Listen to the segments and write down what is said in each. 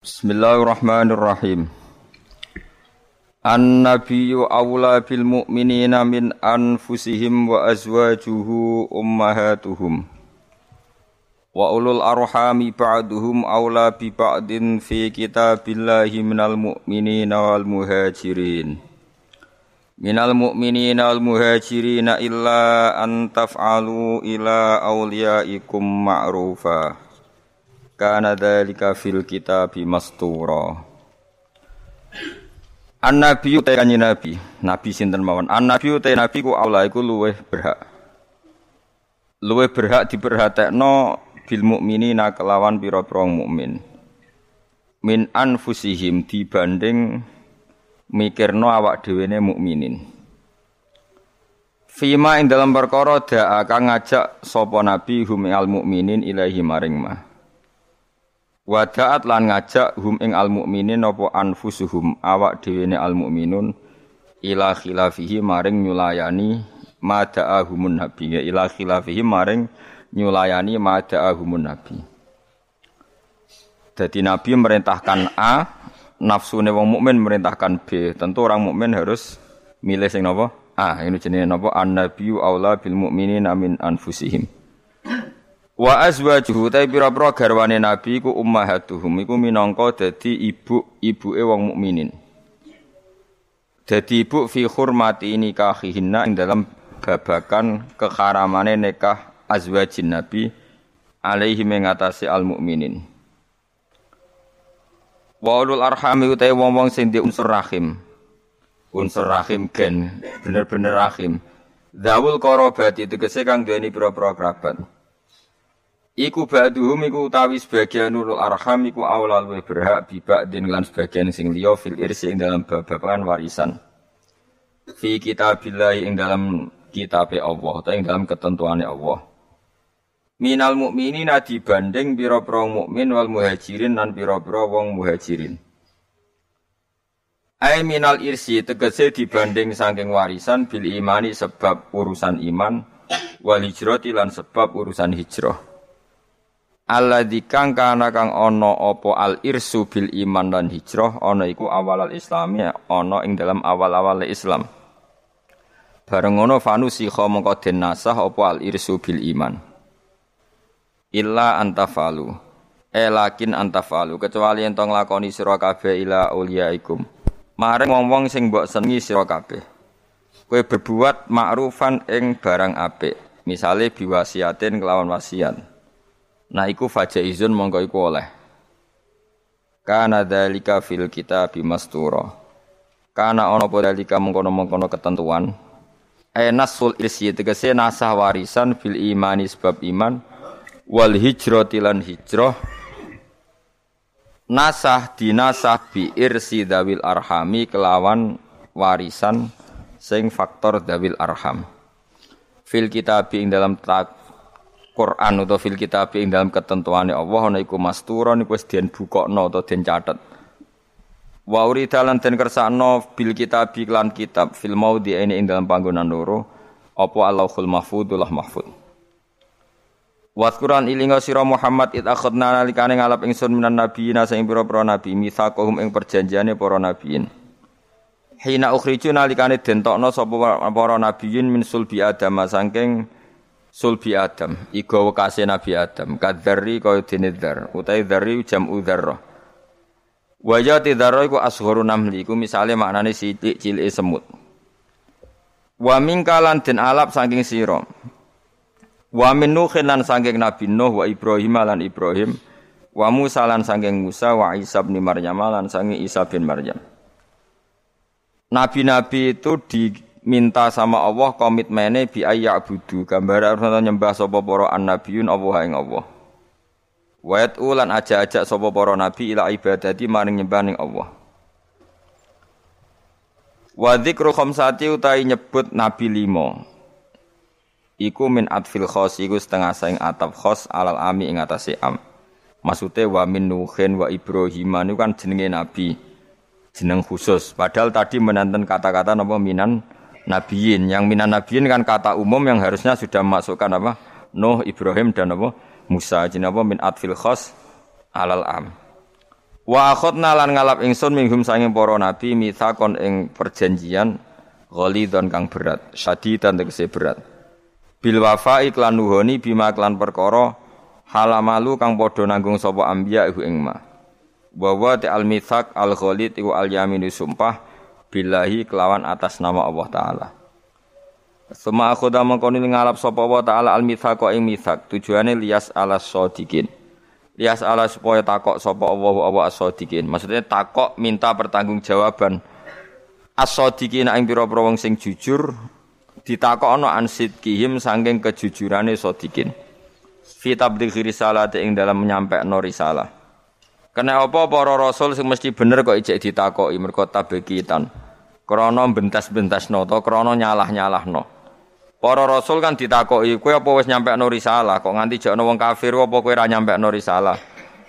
Bismillahirrahmanirrahim. An-nabiyyu awla bil mu'minina min anfusihim wa azwajuhu ummahatuhum. Wa ulul arhami ba'duhum awla bi ba'din fi kitabillahi minal mu'minina wal muhajirin. Minal mu'minina wal muhajirin illa an taf'alu ila awliyaikum ma'rufa kana dzalika fil kitabi mastura An nabi te kanjeng nabi, nabi sinten mawon. An nabi te nabi ku Allah iku luweh berhak. Luweh berhak diperhatekno bil mukminina kelawan pira-pira mukmin. Min anfusihim dibanding mikirno awak dhewe ne mukminin. Fima ing dalam perkara da'a kang ngajak sapa nabi hum al mukminin ilahi maring mah. Wadaat lan ngajak hum ing al mukminin apa anfusuhum awak dhewe al mukminun ila khilafihi maring nyulayani mada'ahumun nabi ya ila khilafihi maring nyulayani mada'ahumun nabi. Jadi Nabi merintahkan A, nafsune wong mukmin merintahkan B. Tentu orang mukmin harus milih sing napa? A. Ini jenenge napa? An-nabiyyu aula bil mukminina min anfusihim. Wa azwajuhu ta pira-pira garwane Nabi iku ummahatuhum iku minangka dadi ibu-ibuke wong mukminin. Dadi ibu fi hurmati nikahihinna ing dalam babakan keharamane nikah azwajin Nabi alaihi mengatasi al mukminin. Wa ulul arhami utai wong-wong sing unsur rahim. Unsur rahim gen bener-bener rahim. Zawul korobati tegese kang duweni pira-pira kerabat. Iku ba'duhum iku utawi sebagian nurul arham iku awal luwih berhak bibak din lan sebagian sing liya fil irsi ing dalam babakan warisan. Fi kitabillah ing dalam kitab Allah atau ing dalam ketentuane Allah. Minal mukminina dibanding pira-pira mukmin wal muhajirin lan pira-pira wong muhajirin. Ai minal irsi tegese dibanding saking warisan bil imani sebab urusan iman wal hijrati lan sebab urusan hijrah. Alladzi kang kana kang ana apa al irsu bil iman dan hijrah ana iku awal al islami ana ing dalam awal-awal Islam. Bareng ngono fanusikha mongko den nasah apa al irsu bil iman. Illa antafalu. E lakin antafalu kecuali ento nglakoni sira kabeh ila uliyaikum. Maring wong-wong sing mbok senengi sira kabeh. Kowe berbuat ma'rufan ing barang apik. Misale biwasiatin kelawan wasiat Nah iku fajaizun mongko iku oleh. Kana dalika fil kita bimastura. Kana ono apa dalika mengkono-mengkono ketentuan. E nasul irsi tegese nasah warisan fil imani sebab iman wal hijrati lan hijrah nasah dinasah bi irsi dawil arhami kelawan warisan sing faktor dawil arham fil kitab ing dalam tak Quran atau fil kitab ing dalam ketentuane Allah ana iku masturon iku wis den bukokno atau den catet. Wa urida lan den kersakno bil kitab lan kitab fil maudi ini ing dalam panggonan loro apa Allahul mahfudullah mahfud. Waskuran ilinga sira Muhammad it akhadna nalikane ngalap ingsun minan nabiyina sing pira-pira nabi mitsaqahum ing perjanjiane para nabiyin. Hina ukhriju nalikane den tokno sapa para nabiyin min sulbi Adam saking sulbi Adam iku wekase Nabi Adam. Kadzarri kaya dene dzar dzarri jam udzarrah Wajah tidaro iku asghuru namli iku misale maknane sithik cilike semut. Wa mingkalan den alap saking sira. Wa min nuhin lan saking Nabi Nuh wa Ibrahim lan Ibrahim. Wa Musa lan saking Musa wa Isa bin Maryam lan saking Isa bin Maryam. Nabi-nabi itu di minta sama Allah komitmennya bi budu gambar harus nyembah sapa para annabiyun Allah ing Allah. Wa ulan aja-aja sapa para nabi ila ibadati maring nyembah ning Allah. Wa dzikru khamsati utai nyebut nabi limo iku min atfil khos iku setengah saing atap khos alal ami ing atase am. Maksude wa min nuhin wa ibrahim niku kan jenenge nabi. Jeneng khusus. Padahal tadi menanten kata-kata napa minan nabiin. Yang minan nabiin kan kata umum yang harusnya sudah masukkan apa? Nuh, Ibrahim dan apa? Musa. Jadi apa min atfil khos alal am. Wa akhadna lan ngalap ingsun minhum sanging para nabi mitsakon ing perjanjian ghalidon kang berat, syadidan tegese berat. Bil wafa iklan nuhoni bima klan perkara halamalu kang padha nanggung sapa anbiya iku ing ma. Wa wa al mitsak al ghalid iku al yaminu sumpah billahi kelawan atas nama Allah taala. Sema akhoda mengkoni ngalap sapa Allah taala al mitsaqa ing mitsak tujuane lias ala sadiqin lias ala supaya takok sapa Allah wa as-sadiqin. Maksudnya takok minta pertanggungjawaban as-sadiqin ing pira-pira wong sing jujur ditakokno an sidqihim saking kejujurane sadiqin. Fi tablighi risalati ing dalam menyampaikan risalah. Kena apa para rasul sing mesti bener kok ijek ditakoki mergo tabekitan. Krana bentas-bentasno to krana nyalah-nyalahno. Para rasul kan ditakoki, kowe apa wis nyampekno risalah? Kok nganti jakno wong kafir apa kowe ora nyampekno risalah?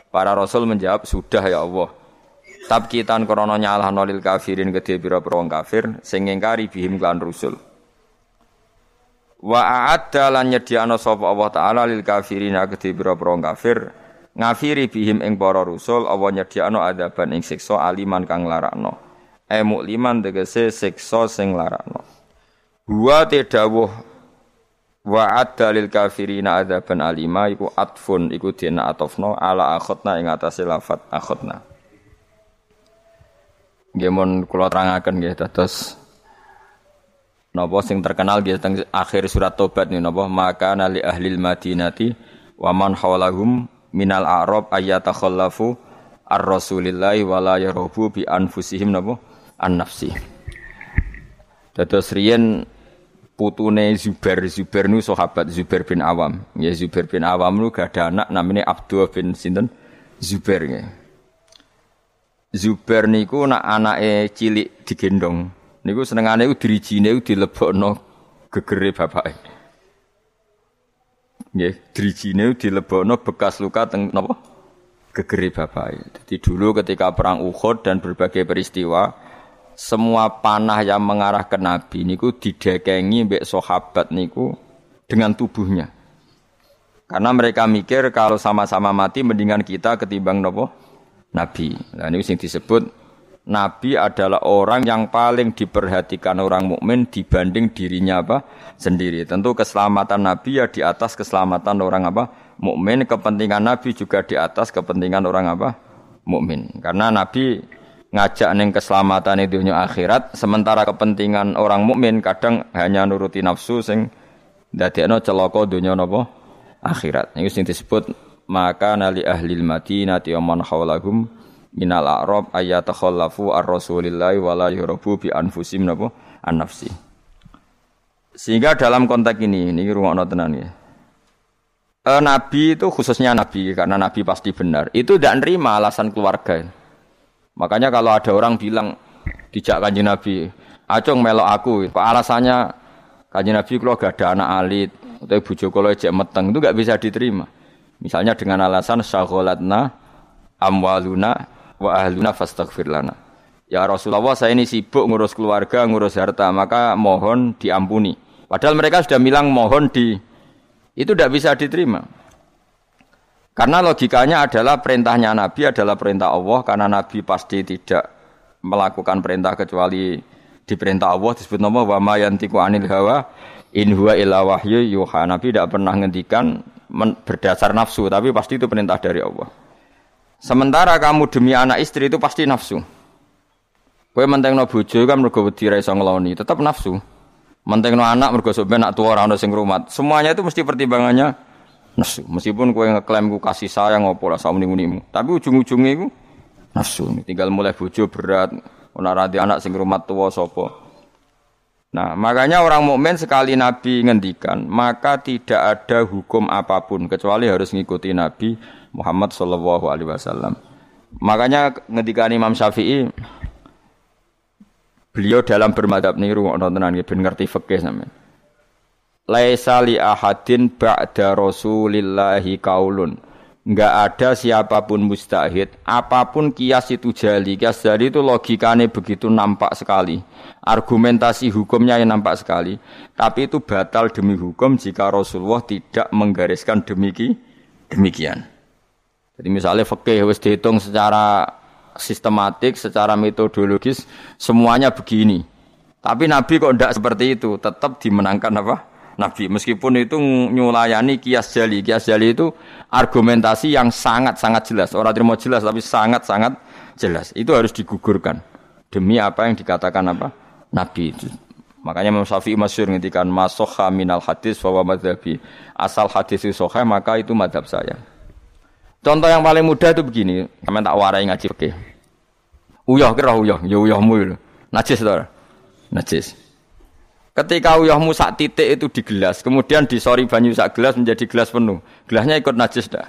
Para rasul menjawab, "Sudah ya Allah." Tabkitan krana nyalahno lil kafirin kedhe pira-pira wong kafir sing ngingkari bihim lan rusul. Wa a'adda lan nyediakno sapa Allah taala lil kafirin kedhe pira-pira kafir ngafiri bihim ing para rusul Allah nyediakno adaban ing siksa aliman kang larakno. E mukliman tegese siksa sing larakno. Wa tedawuh wa adda lil kafirina adzaban alima iku atfun iku dina atofno ala akhotna ing atase lafat akhotna. Nggih mun kula terangaken nggih dados napa sing terkenal nggih teng akhir surat tobat nih napa maka nali ahlil madinati wa man hawlahum minal a'rab ayatakhallafu ar rasulillahi wala yarubu bi anfusihim napa an nafsi. Dados riyen putune Zubair. Zubair nu sahabat Zubair bin Awam. Ya Zubair bin Awam nu gak ada anak namanya Abdul bin sinten Zubair ya. Zubair niku nak anake cilik digendong. Niku senengane ku dirijine dilebokno gegere bapake. Nggih, dirijine dilebokno bekas luka teng napa? Gegere bapake. Jadi dulu ketika perang Uhud dan berbagai peristiwa semua panah yang mengarah ke Nabi niku didekengi mbek sahabat niku dengan tubuhnya. Karena mereka mikir kalau sama-sama mati mendingan kita ketimbang nopo Nabi. Nah ini sing disebut Nabi adalah orang yang paling diperhatikan orang mukmin dibanding dirinya apa sendiri. Tentu keselamatan Nabi ya di atas keselamatan orang apa mukmin. Kepentingan Nabi juga di atas kepentingan orang apa mukmin. Karena Nabi ngajak neng keselamatan itu dunia akhirat sementara kepentingan orang mukmin kadang hanya nuruti nafsu sing dadekno celaka dunia nopo akhirat ini disebut maka nali ahli madinati wa man minal a'rab ayatakhallafu ar-rasulillahi wa la yurabu bi anfusim napa? An nafsi sehingga dalam konteks ini ini rungokno tenan ya. E, Nabi itu khususnya Nabi karena Nabi pasti benar. Itu tidak nerima alasan keluarga. Makanya kalau ada orang bilang dijak kanji Nabi, acung melok aku, alasannya kanji Nabi kalau gak ada anak alit, atau Joko ejek meteng, itu gak bisa diterima. Misalnya dengan alasan syagolatna amwaluna wa ahluna fastaghfir lana. Ya Rasulullah saya ini sibuk ngurus keluarga, ngurus harta, maka mohon diampuni. Padahal mereka sudah bilang mohon di itu tidak bisa diterima. Karena logikanya adalah perintahnya Nabi adalah perintah Allah karena Nabi pasti tidak melakukan perintah kecuali diperintah Allah disebut nama wa ma yantiqu anil hawa in huwa illa wahyu yuha. Nabi tidak pernah ngendikan berdasar nafsu tapi pasti itu perintah dari Allah. Sementara kamu demi anak istri itu pasti nafsu. Kowe mentengno bojo kan mergo wedi ra iso ngeloni, tetap nafsu. Mentengno anak mergo sampeyan nak tuwa ora ono sing rumat. Semuanya itu mesti pertimbangannya nafsu. Meskipun kue ngeklaim ku kasih sayang apa lah sama nimu tapi ujung-ujungnya ku nafsu. Tinggal mulai bojo berat, ora radi anak sing rumah tua sopo. Nah, makanya orang mukmin sekali Nabi ngendikan, maka tidak ada hukum apa pun kecuali harus ngikuti Nabi Muhammad Shallallahu Alaihi Wasallam. Makanya ngendikan Imam Syafi'i, beliau dalam bermadhab niru nontonan ben ngerti fikih sampean. Laisa li ahadin ba'da rasulillahi kaulun. Enggak ada siapa pun mustahid apa pun kias itu jali. Kias jali itu logikanya begitu nampak sekali. Argumentasi hukumnya yang nampak sekali. Tapi itu batal demi hukum jika Rasulullah tidak menggariskan demiki demikian jadi misalnya fakih wis dihitung secara sistematik, secara metodologis semuanya begini. Tapi Nabi kok tidak seperti itu, tetap dimenangkan apa? Nabi. Meskipun itu nyulayani kias jali. Kias jali itu argumentasi yang sangat-sangat jelas. Orang terima jelas, tapi sangat-sangat jelas. Itu harus digugurkan. Demi apa yang dikatakan apa? Nabi itu. Makanya Imam Syafi'i masyur ngintikan masokha minal hadis bahwa madhabi. Asal hadis itu sohha, maka itu madhab saya. Contoh yang paling mudah itu begini. Kami tak warai ngaji oke. Uyah kira uyah, ya uyahmu Najis to. Najis. Ketika uyahmu sak titik itu di gelas, kemudian disori banyu sak gelas menjadi gelas penuh. Gelasnya ikut najis dah.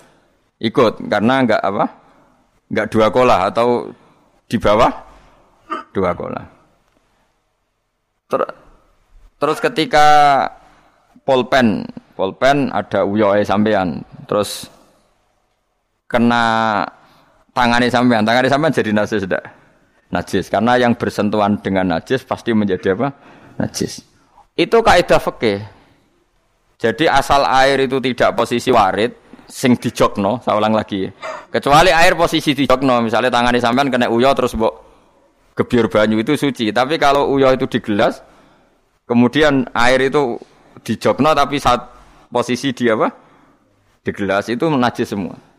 Ikut karena enggak apa? Enggak dua kola atau di bawah dua kola. Ter terus ketika polpen, polpen ada uyoe sampean, terus kena tangannya sampean, tangannya sampean jadi najis dah. Najis karena yang bersentuhan dengan najis pasti menjadi apa? Najis. Itu kaidah fikih. Jadi asal air itu tidak posisi warid, sing dijokno, saya ulang lagi. Kecuali air posisi dijokno, misalnya tangan sampean kena uyo terus mbok gebyur banyu itu suci. Tapi kalau uyo itu di gelas, kemudian air itu dijokno tapi saat posisi di apa? Di gelas itu najis semua.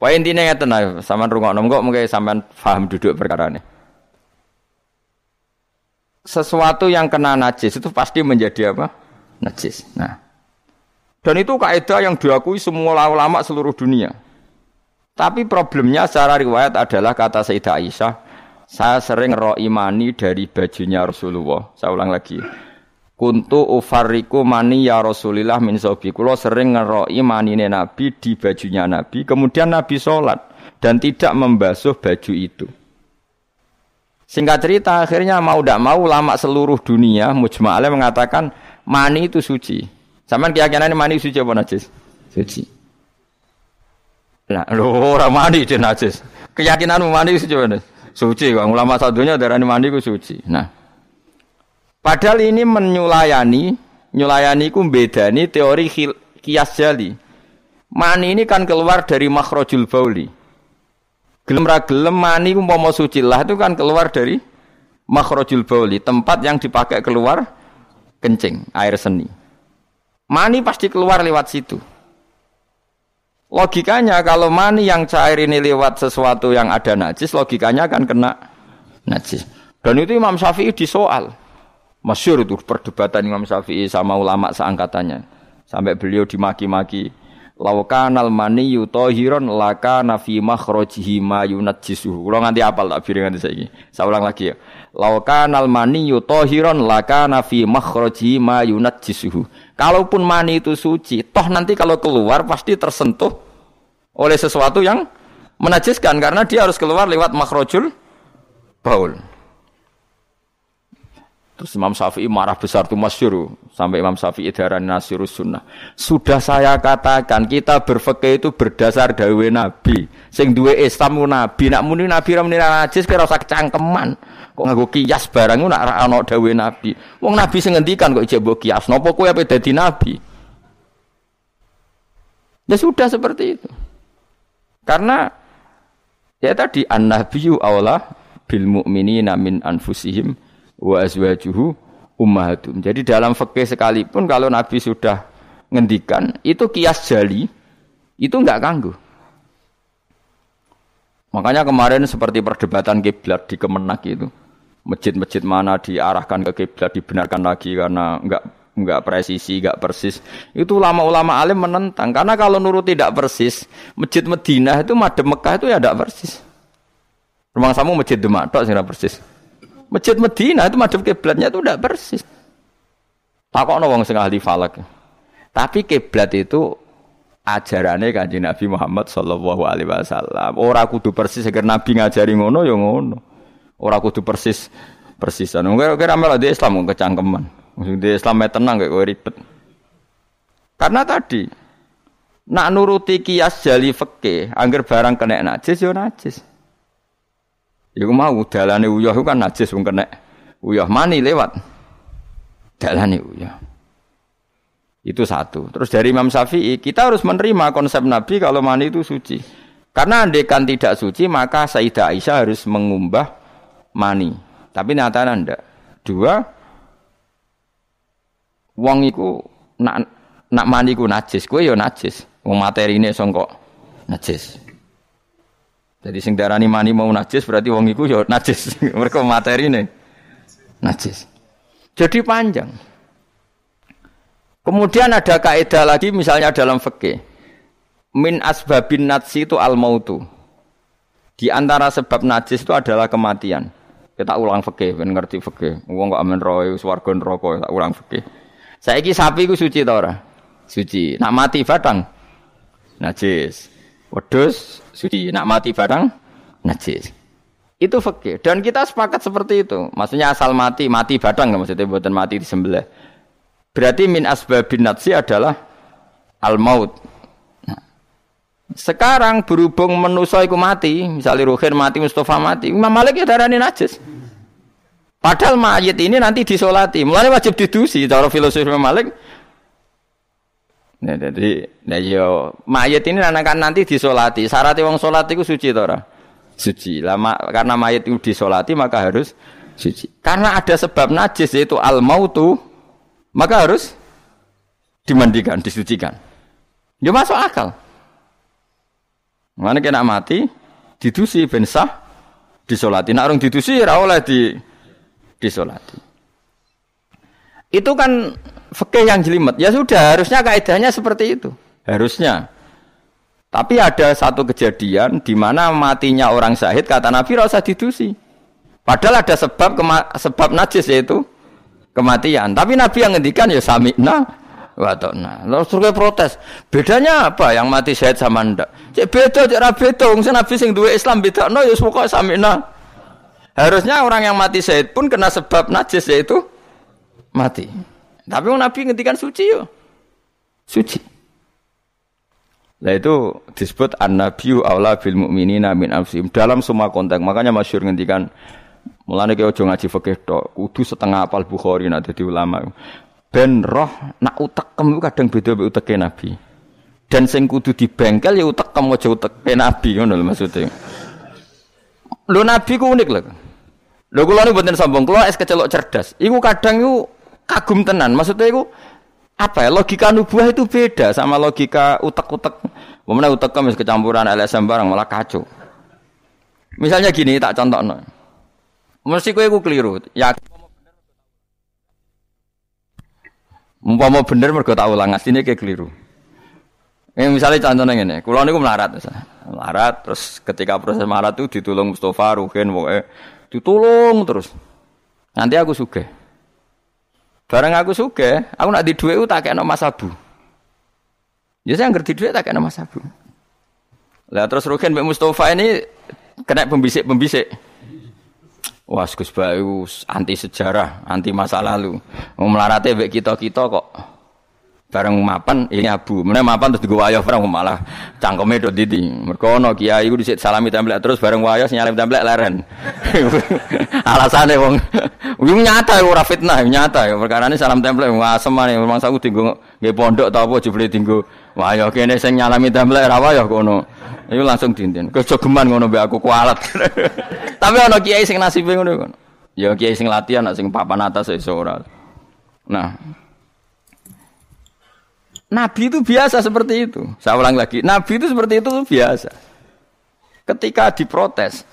Poin intinya ya tenang, sama rungokno kok mungkin sampean paham duduk perkara ini sesuatu yang kena najis itu pasti menjadi apa? Najis. Nah, dan itu kaidah yang diakui semua ulama seluruh dunia. Tapi problemnya secara riwayat adalah kata Sayyidah Aisyah, saya sering roh imani dari bajunya Rasulullah. Saya ulang lagi. Kuntu ufariku mani ya Rasulillah min sobi. Kulo sering ngeroi manine Nabi di bajunya Nabi. Kemudian Nabi sholat dan tidak membasuh baju itu. Singkat cerita akhirnya mau tidak mau lama seluruh dunia mujma'ale mengatakan mani itu suci. Sama keyakinan mani suci apa najis? Suci. Nah, lo orang mani itu najis. Keyakinan mani suci apa? Suci. Kang ulama satunya darah mani itu suci. Nah, padahal ini menyulayani, nyulayani ku beda ini teori kias jali. Mani ini kan keluar dari makhrajul bauli. Gelem ra gelem mani umpama suci lah itu kan keluar dari makhrajul bauli, tempat yang dipakai keluar kencing, air seni. Mani pasti keluar lewat situ. Logikanya kalau mani yang cair ini lewat sesuatu yang ada najis, logikanya akan kena najis. Dan itu Imam Syafi'i disoal. Masyur itu perdebatan Imam Syafi'i sama ulama seangkatannya. Sampai beliau dimaki-maki. Laukanal mani yutohiron laka nafi makhrojihi ma yunajjisuhu. Kalau nganti apal tak biring nganti saiki. Saya ulang lagi ya. Laukanal mani yutohiron laka nafi makhrojihi ma yunajjisuhu. Kalaupun mani itu suci, toh nanti kalau keluar pasti tersentuh oleh sesuatu yang menajiskan karena dia harus keluar lewat makhrojul baul. Terus Imam Syafi'i marah besar tuh masyur sampai Imam Syafi'i darah nasirus sunnah. Sudah saya katakan kita berfekih itu berdasar dawe Nabi. Sing duwe Islam Nabi, nak muni Nabi ra muni najis kira usah kecangkeman. Kok nganggo kias barang nak ra ana dawe Nabi. Wong Nabi sing ngendikan kok ijek mbok kias. Napa kowe ape dadi nabi? Ya sudah seperti itu. Karena ya tadi an-nabiyyu aula bil mu'minina min anfusihim wa azwajuhu ummahatum. Jadi dalam fikih sekalipun kalau Nabi sudah ngendikan itu kias jali itu enggak ganggu. Makanya kemarin seperti perdebatan kiblat di Kemenak itu. Masjid-masjid mana diarahkan ke kiblat dibenarkan lagi karena enggak enggak presisi, enggak persis. Itu ulama-ulama alim menentang karena kalau nurut tidak persis, Masjid Madinah itu madem Mekah itu ya tidak persis. Rumah samu Masjid Demak tok persis. Masjid Medina itu madhep kiblatnya itu tidak persis. Takokno wong sing ahli falak. Tapi kiblat itu ajarannya kanji Nabi Muhammad Shallallahu Alaihi Wasallam. Orang kudu persis agar Nabi ngajari ngono ya ngono. Orang kudu persis persisan. Mungkin kira malah di Islam kecangkeman. Maksud di Islam tenang kayak ribet. Karena tadi nak nuruti kias jali fakih, angger barang kena najis yo ya najis. Iku mau dalane uyah kan najis wong kena uyah mani lewat. Dalane uyah. Itu satu. Terus dari Imam Syafi'i, kita harus menerima konsep Nabi kalau mani itu suci. Karena andekan tidak suci maka Sayyidah Aisyah harus mengumbah mani. Tapi nyatanya ndak. Dua, wong iku nak nak mani ku najis, kowe ya najis. Wong materine songkok najis. Jadi sing darani mani mau najis berarti wong iku ya najis. Mereka materine najis. Jadi panjang. Kemudian ada kaidah lagi misalnya dalam fikih. Min asbabin najsi itu al mautu. Di antara sebab najis itu adalah kematian. Kita ulang fikih, ben ngerti fikih. Wong kok amen roy swarga neraka, tak ulang fikih. Saiki sapi ku suci ta ora? Suci. Nak mati batang najis. Wedhus suci, nak mati batang najis. Itu fikih dan kita sepakat seperti itu. Maksudnya asal mati, mati batang maksudnya buatan mati di sebelah. Berarti min asbabin najsi adalah al maut. Nah, sekarang berhubung menusa iku mati, misalnya Ruhin mati, Mustafa mati, Imam Malik ya darani najis. Padahal mayit ini nanti disolati, mulai wajib didusi. Cara filosofi Imam Malik, Nah, jadi, nah yo mayit ini anak nanti disolati. Syaratnya wong solat itu suci tora suci. Lama karena mayat itu disolati maka harus suci. Karena ada sebab najis yaitu al mautu maka harus dimandikan, disucikan. Ya masuk akal. Mana kena mati didusi bensah disolati. Nak orang didusi oleh di disolati. Itu kan fikih yang jelimet. Ya sudah, harusnya kaidahnya seperti itu. Harusnya. Tapi ada satu kejadian di mana matinya orang syahid kata Nabi rasa didusi. Padahal ada sebab sebab najis yaitu kematian. Tapi Nabi yang ngendikan ya sami'na wa ta'na. Lalu suruh protes. Bedanya apa yang mati syahid sama ndak? Cek beda, cek ra beda. Wong Nabi sing duwe Islam beda no ya pokoke sami'na. Harusnya orang yang mati syahid pun kena sebab najis yaitu mati. Tapi Nabi ngendikan suci yo. Suci. Nah itu disebut an-nabiyyu aula bil mu'minina min anfusihim dalam semua konteks. Makanya masyhur ngendikan mulane ki aja ngaji fikih tok, kudu setengah apal Bukhari nak dadi ulama. Ben roh nak utekem kadang beda mek uteke Nabi. Dan sing kudu dibengkel ya utekem aja uteke Nabi ngono lho maksudnya. Lho Nabi ku unik lho. Lho kula niku mboten sombong, kula es kecelok cerdas. Iku kadang iku kagum tenan. Maksudnya iku apa ya logika nubuah itu beda sama logika utek-utek. Mana utek kemis kecampuran LSM barang malah kacau. Misalnya gini tak contoh no. Mesti kue keliru. Ya Umpama bener mergo tak ulang asline kayak keliru. Eh, misalnya contohnya ini, kulo niku melarat, misalnya. melarat, terus ketika proses melarat itu ditolong Mustafa, Ruhin, pokoknya ditolong terus. Nanti aku suge. Barang aku suge, aku nak di duit tak kayak nama sabu. Ya saya ngerti duit tak kayak nama sabu. Lah terus Rukin Mbak Mustafa ini kena pembisik-pembisik. Wah, Gus anti sejarah, anti masa lalu. Mau melarate mbek kita-kita kok bareng mapan ini abu. Mana mapan terus digawa wayah bareng malah cangkeme do didi. Mergo ana kiai iku dhisik salami templek terus bareng wayah nyalim templek leren. Alasane wong. Wong nyata ora fitnah nyata ya. Ini salam templek asem mane memang saku dinggo nggih pondok ta apa jebule dinggo wayah kene sing nyalami templek ra wayah kono iku langsung dinten. Kejogeman ngono mbek aku kualat. Tapi ana kiai sing nasibe ngono ya kiai sing latihan sing papan atas iso ora. Nah Nabi itu biasa seperti itu. Saya ulang lagi, Nabi itu seperti itu biasa. Ketika diprotes,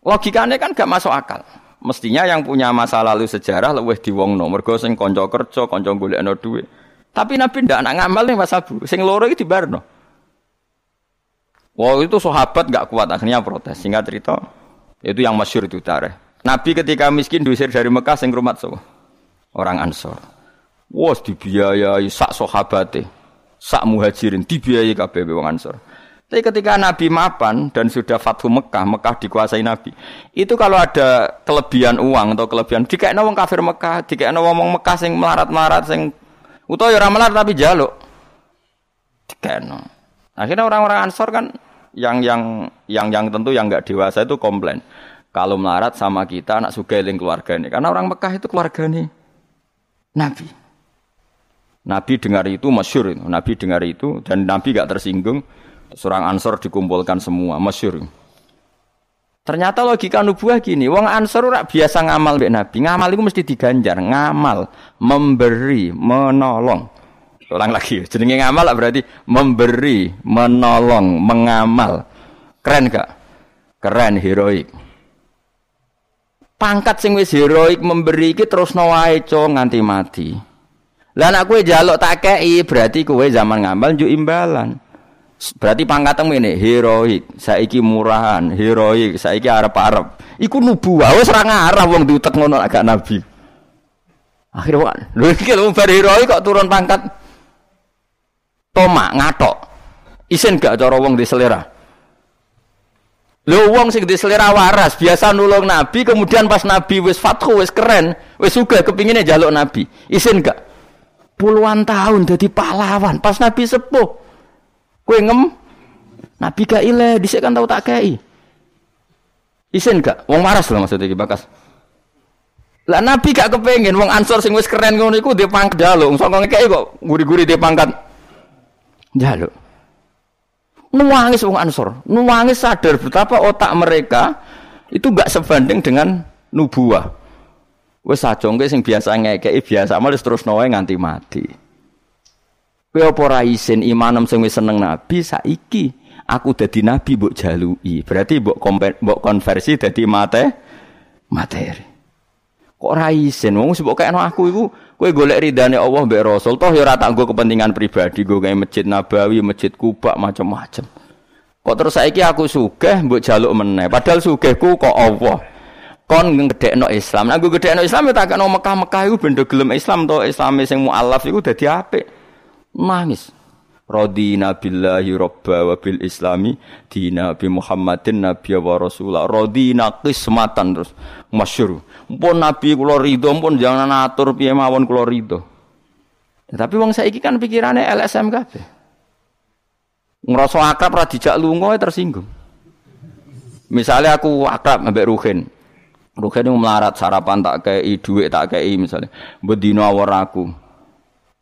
logikanya kan gak masuk akal. Mestinya yang punya masa lalu sejarah lebih diwongno. Mergo sing kerja, konco golekno duit. Tapi Nabi ndak anak ngamal nih Mas Abu. Sing loro iki dibarno. Wah itu sahabat gak kuat akhirnya protes. Singkat cerita, itu yang masyur itu tareh. Nabi ketika miskin diusir dari Mekah sing rumah so. Orang Ansor. Wos dibiayai sak sahabate, sak muhajirin dibiayai kabeh wong Ansor. Tapi ketika Nabi mapan dan sudah Fathu Mekah, Mekah dikuasai Nabi, itu kalau ada kelebihan uang atau kelebihan, dikaitno wong kafir Mekah, dikaitno wong Mekah sing melarat-melarat sing utawa ya ora melarat tapi jaluk. Dikaitno. Akhirnya orang-orang Ansor kan yang yang yang yang tentu yang nggak dewasa itu komplain. Kalau melarat sama kita anak sugeling keluarga ini, karena orang Mekah itu keluarga nih Nabi. Nabi dengar itu masyur. Nabi dengar itu dan Nabi gak tersinggung. Surang Ansor dikumpulkan semua, masyur. Ternyata logika nubuah gini, wong Ansor ora biasa ngamal mbek Nabi. Ngamal itu mesti diganjar, ngamal, memberi, menolong. Ulang lagi, jenenge ngamal berarti memberi, menolong, mengamal. Keren gak? Keren, heroik. Pangkat sing wis heroik memberi iki terus wae nganti mati. Lah nek kowe njaluk tak kei berarti kowe zaman ngamal njuk imbalan. Berarti pangkatmu ini heroik, saiki murahan, heroik, saiki arep-arep. Iku nubuah wis ora ngarah wong ngono agak nabi. Akhirnya lho iki lho heroik kok turun pangkat. Toma ngatok. Isin gak cara wong di selera. Lho wong sing di selera waras, biasa nulung nabi, kemudian pas nabi wis fathu wis keren, wis sugih kepinginnya jaluk nabi. Isin gak? Puluhan tahun jadi pahlawan, pas nabi sepuh. Kue ngem Nabi gak ile, dhisik kan tau tak kei. Isin gak? Wong waras loh maksudnya iki bakas. Lah Nabi gak kepengen wong Ansor sing wis keren ngono iku dia pangkat jaluk. Sangka ngekeki kok guri-guri dia pangkat jaluk. Nuangis wong Ansor, nuangis sadar betapa otak mereka itu gak sebanding dengan nubuah. Wes sajongke sing biasa ngekeki biasa malah terus nawae nganti mati. Kowe apa ora isin imanem sing wis seneng nabi saiki aku dadi nabi mbok jaluki. Berarti mbok mbok konversi dadi mate materi. Kok ora isin wong mbok kayakno aku iku kowe golek ridane Allah mbek Rasul toh ya tak kepentingan pribadi gue kayak masjid Nabawi, masjid Kuba macam-macam. Kok terus saiki aku sugih mbok jaluk meneh. Padahal sugihku kok Allah. Kon ngedekno Islam. Nah, gue gedekno Islam ya tak kena Mekah-Mekah iku benda gelem Islam to Islam sing mualaf iku dadi apik. Nangis Radina billahi robba wa bil islami dina bi Muhammadin nabi wa rasulah. Radina qismatan terus. Masyhur pun nabi kula ridho pun jangan atur piye mawon kula ridho. Ya, tapi wong saiki kan pikirannya LSM kabeh. Ngrasa akrab ra dijak lunga tersinggung. Misalnya aku akrab ambek Ruhin Ruhin melarat sarapan tak kei duit tak kei misalnya bedino awor aku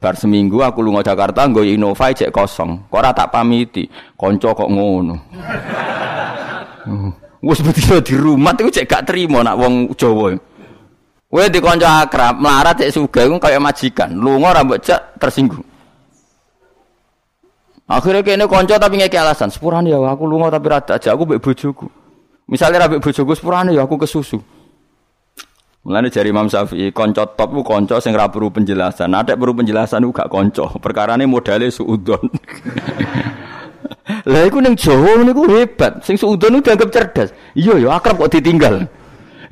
Bar seminggu aku lunga Jakarta nggo Innova cek kosong. Kok ora tak pamiti. Kanca kok ngono. Wes betul di rumah iku cek gak terima nak wong Jawa. Kowe di kanca akrab melarat cek sugih ku kaya majikan. Lunga ora mbok cek tersinggung. Akhirnya kene kanca tapi ngeke alasan, sepurane ya aku lunga tapi rada aja aku mbek bojoku. Misalnya ra mbek bojoku sepurane ya aku kesusu. Mulane jari Imam Syafi'i, kanca top ku kanca sing ora perlu penjelasan. Ada perlu penjelasan ku gak kanca. Perkarane modale suudon. Lah iku ning Jawa niku hebat. Sing suudon ku dianggap cerdas. Iya ya akrab kok ditinggal.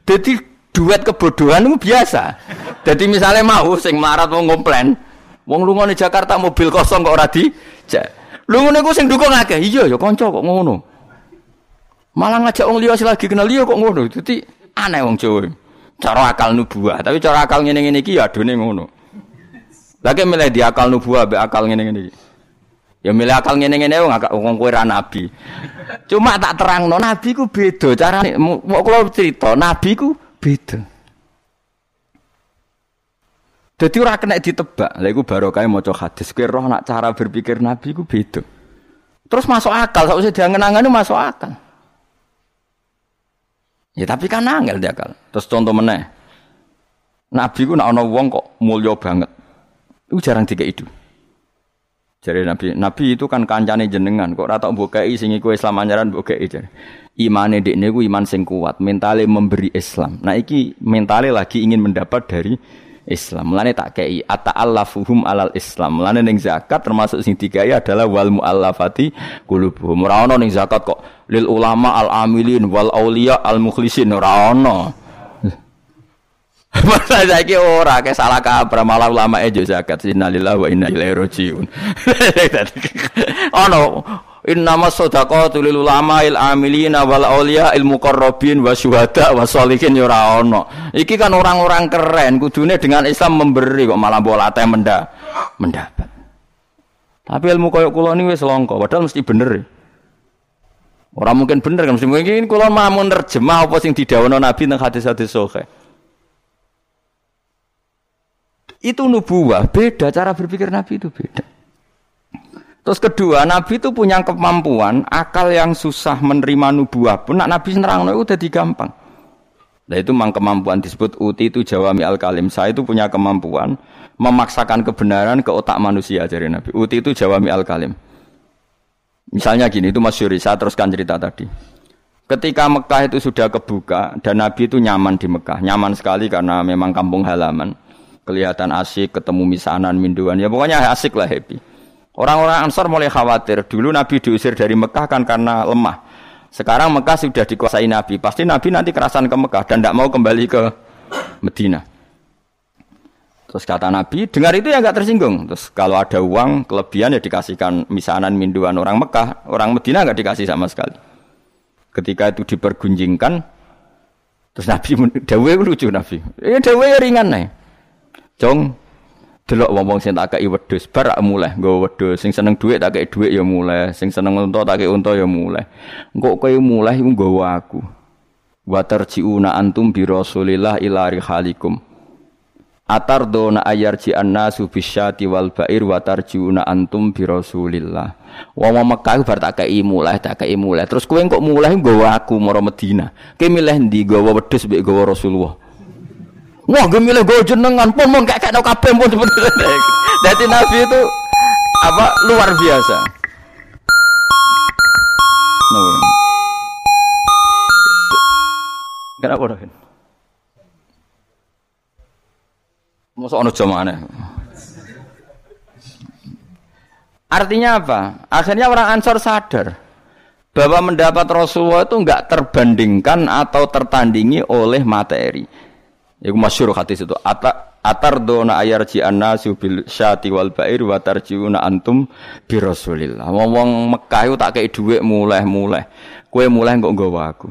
Dadi duet kebodohan itu biasa. Jadi misalnya mau sing marat mau ngomplain, wong lunga di Jakarta mobil kosong kok ora di. Lu ngono iku sing dukung akeh. Iya ya kanca kok ngono. Malah ngajak wong liya lagi kenal liya kok ngono. Dadi aneh wong Jawa. Cara akal nubuah tapi cara akal ngene ngene iki ya adone ngono lagi milih di akal nubuah be akal ngene ngene ya milih akal ngene ngene wong agak wong kowe nabi cuma tak terangno nabi ku beda carane mau kula cerita nabi ku beda Jadi ora kena ditebak. Lha iku barokah maca hadis. Kowe roh nak cara berpikir Nabi ku beda. Terus masuk akal, sausé diangen-angen masuk akal. Ya tapi kan angel dia akal. Terus contoh meneh. Nabi ku nak ana wong kok mulya banget. Itu jarang tiga itu. Jadi Nabi, Nabi itu kan kancane jenengan, kok rata bukai sing iku Islam anjaran bukai jare. Imane dekne ku iman sing kuat, mentale memberi Islam. Nah iki mentale lagi ingin mendapat dari Islam. Mulane tak kei ata'allafuhum alal Islam. Mulane ning zakat termasuk sing dikai adalah wal muallafati qulubuhum. Ora ono ning zakat kok lil ulama al amilin wal aulia al mukhlisin ora ono. Masa saiki ora ke salah kabar malah ulama e zakat innalillahi wa inna ilaihi rajiun. Ono Innama sadaqatu lil ulama il amilina wal aulia il muqarrabin wa syuhada wa sholihin ya ora. Iki kan orang-orang keren kudune dengan Islam memberi kok malah bola teh menda mendapat. Tapi ilmu koyo kula ini wis langka, padahal mesti bener. Orang mungkin bener kan mesti mungkin kula mau nerjemah apa sing didhawuhna Nabi nang hadis-hadis sahih. Itu nubuah, beda cara berpikir Nabi itu beda. Terus kedua, Nabi itu punya kemampuan akal yang susah menerima nubuah pun, nak Nabi nerang itu udah gampang. Nah itu memang kemampuan disebut uti itu jawami al kalim. Saya itu punya kemampuan memaksakan kebenaran ke otak manusia dari Nabi. Uti itu jawami al kalim. Misalnya gini, itu Mas Yuri, saya teruskan cerita tadi. Ketika Mekah itu sudah kebuka dan Nabi itu nyaman di Mekah, nyaman sekali karena memang kampung halaman, kelihatan asik, ketemu misanan, minduan, ya pokoknya asik lah happy. Orang-orang Ansor mulai khawatir. Dulu Nabi diusir dari Mekah kan karena lemah. Sekarang Mekah sudah dikuasai Nabi. Pasti Nabi nanti kerasan ke Mekah dan tidak mau kembali ke Medina. Terus kata Nabi, dengar itu ya nggak tersinggung. Terus kalau ada uang kelebihan ya dikasihkan misanan minduan orang Mekah, orang Medina nggak dikasih sama sekali. Ketika itu dipergunjingkan, terus Nabi dawe lucu Nabi. Ya dawe ringan nih. Jong, delok wong-wong sing tak kei wedhus bar mulai nggo wedhus. Sing seneng dhuwit tak kei dhuwit ya mulai sing seneng unta tak kei unta ya mulai engko kowe mulai iku nggawa aku. Wa tarjiuna antum bi rasulillah ila rihalikum. Atardona ayarji annasu bisyati wal bair wa tarjiuna antum bi rasulillah. Wong Mekah bar tak kei mulai tak kei mulai terus kowe kok mulai nggawa aku mara Madinah kowe milih ndi nggawa wedhus mbek Rasulullah Wah, gue milih gue jenengan pun mau kayak kayak kabeh pun. Jadi Nabi itu apa luar biasa. No. Kenapa dah? Masa ono jamane. Artinya apa? Akhirnya orang Ansor sadar bahwa mendapat Rasulullah itu enggak terbandingkan atau tertandingi oleh materi. Iku masyhur hadis itu. Ata atar dona ayarji annasu bil syati wal bair wa tarjiuna antum bi Rasulillah. Wong Mekah itu tak kei dhuwit mulai-mulai. Kue mulai kok nggawa aku.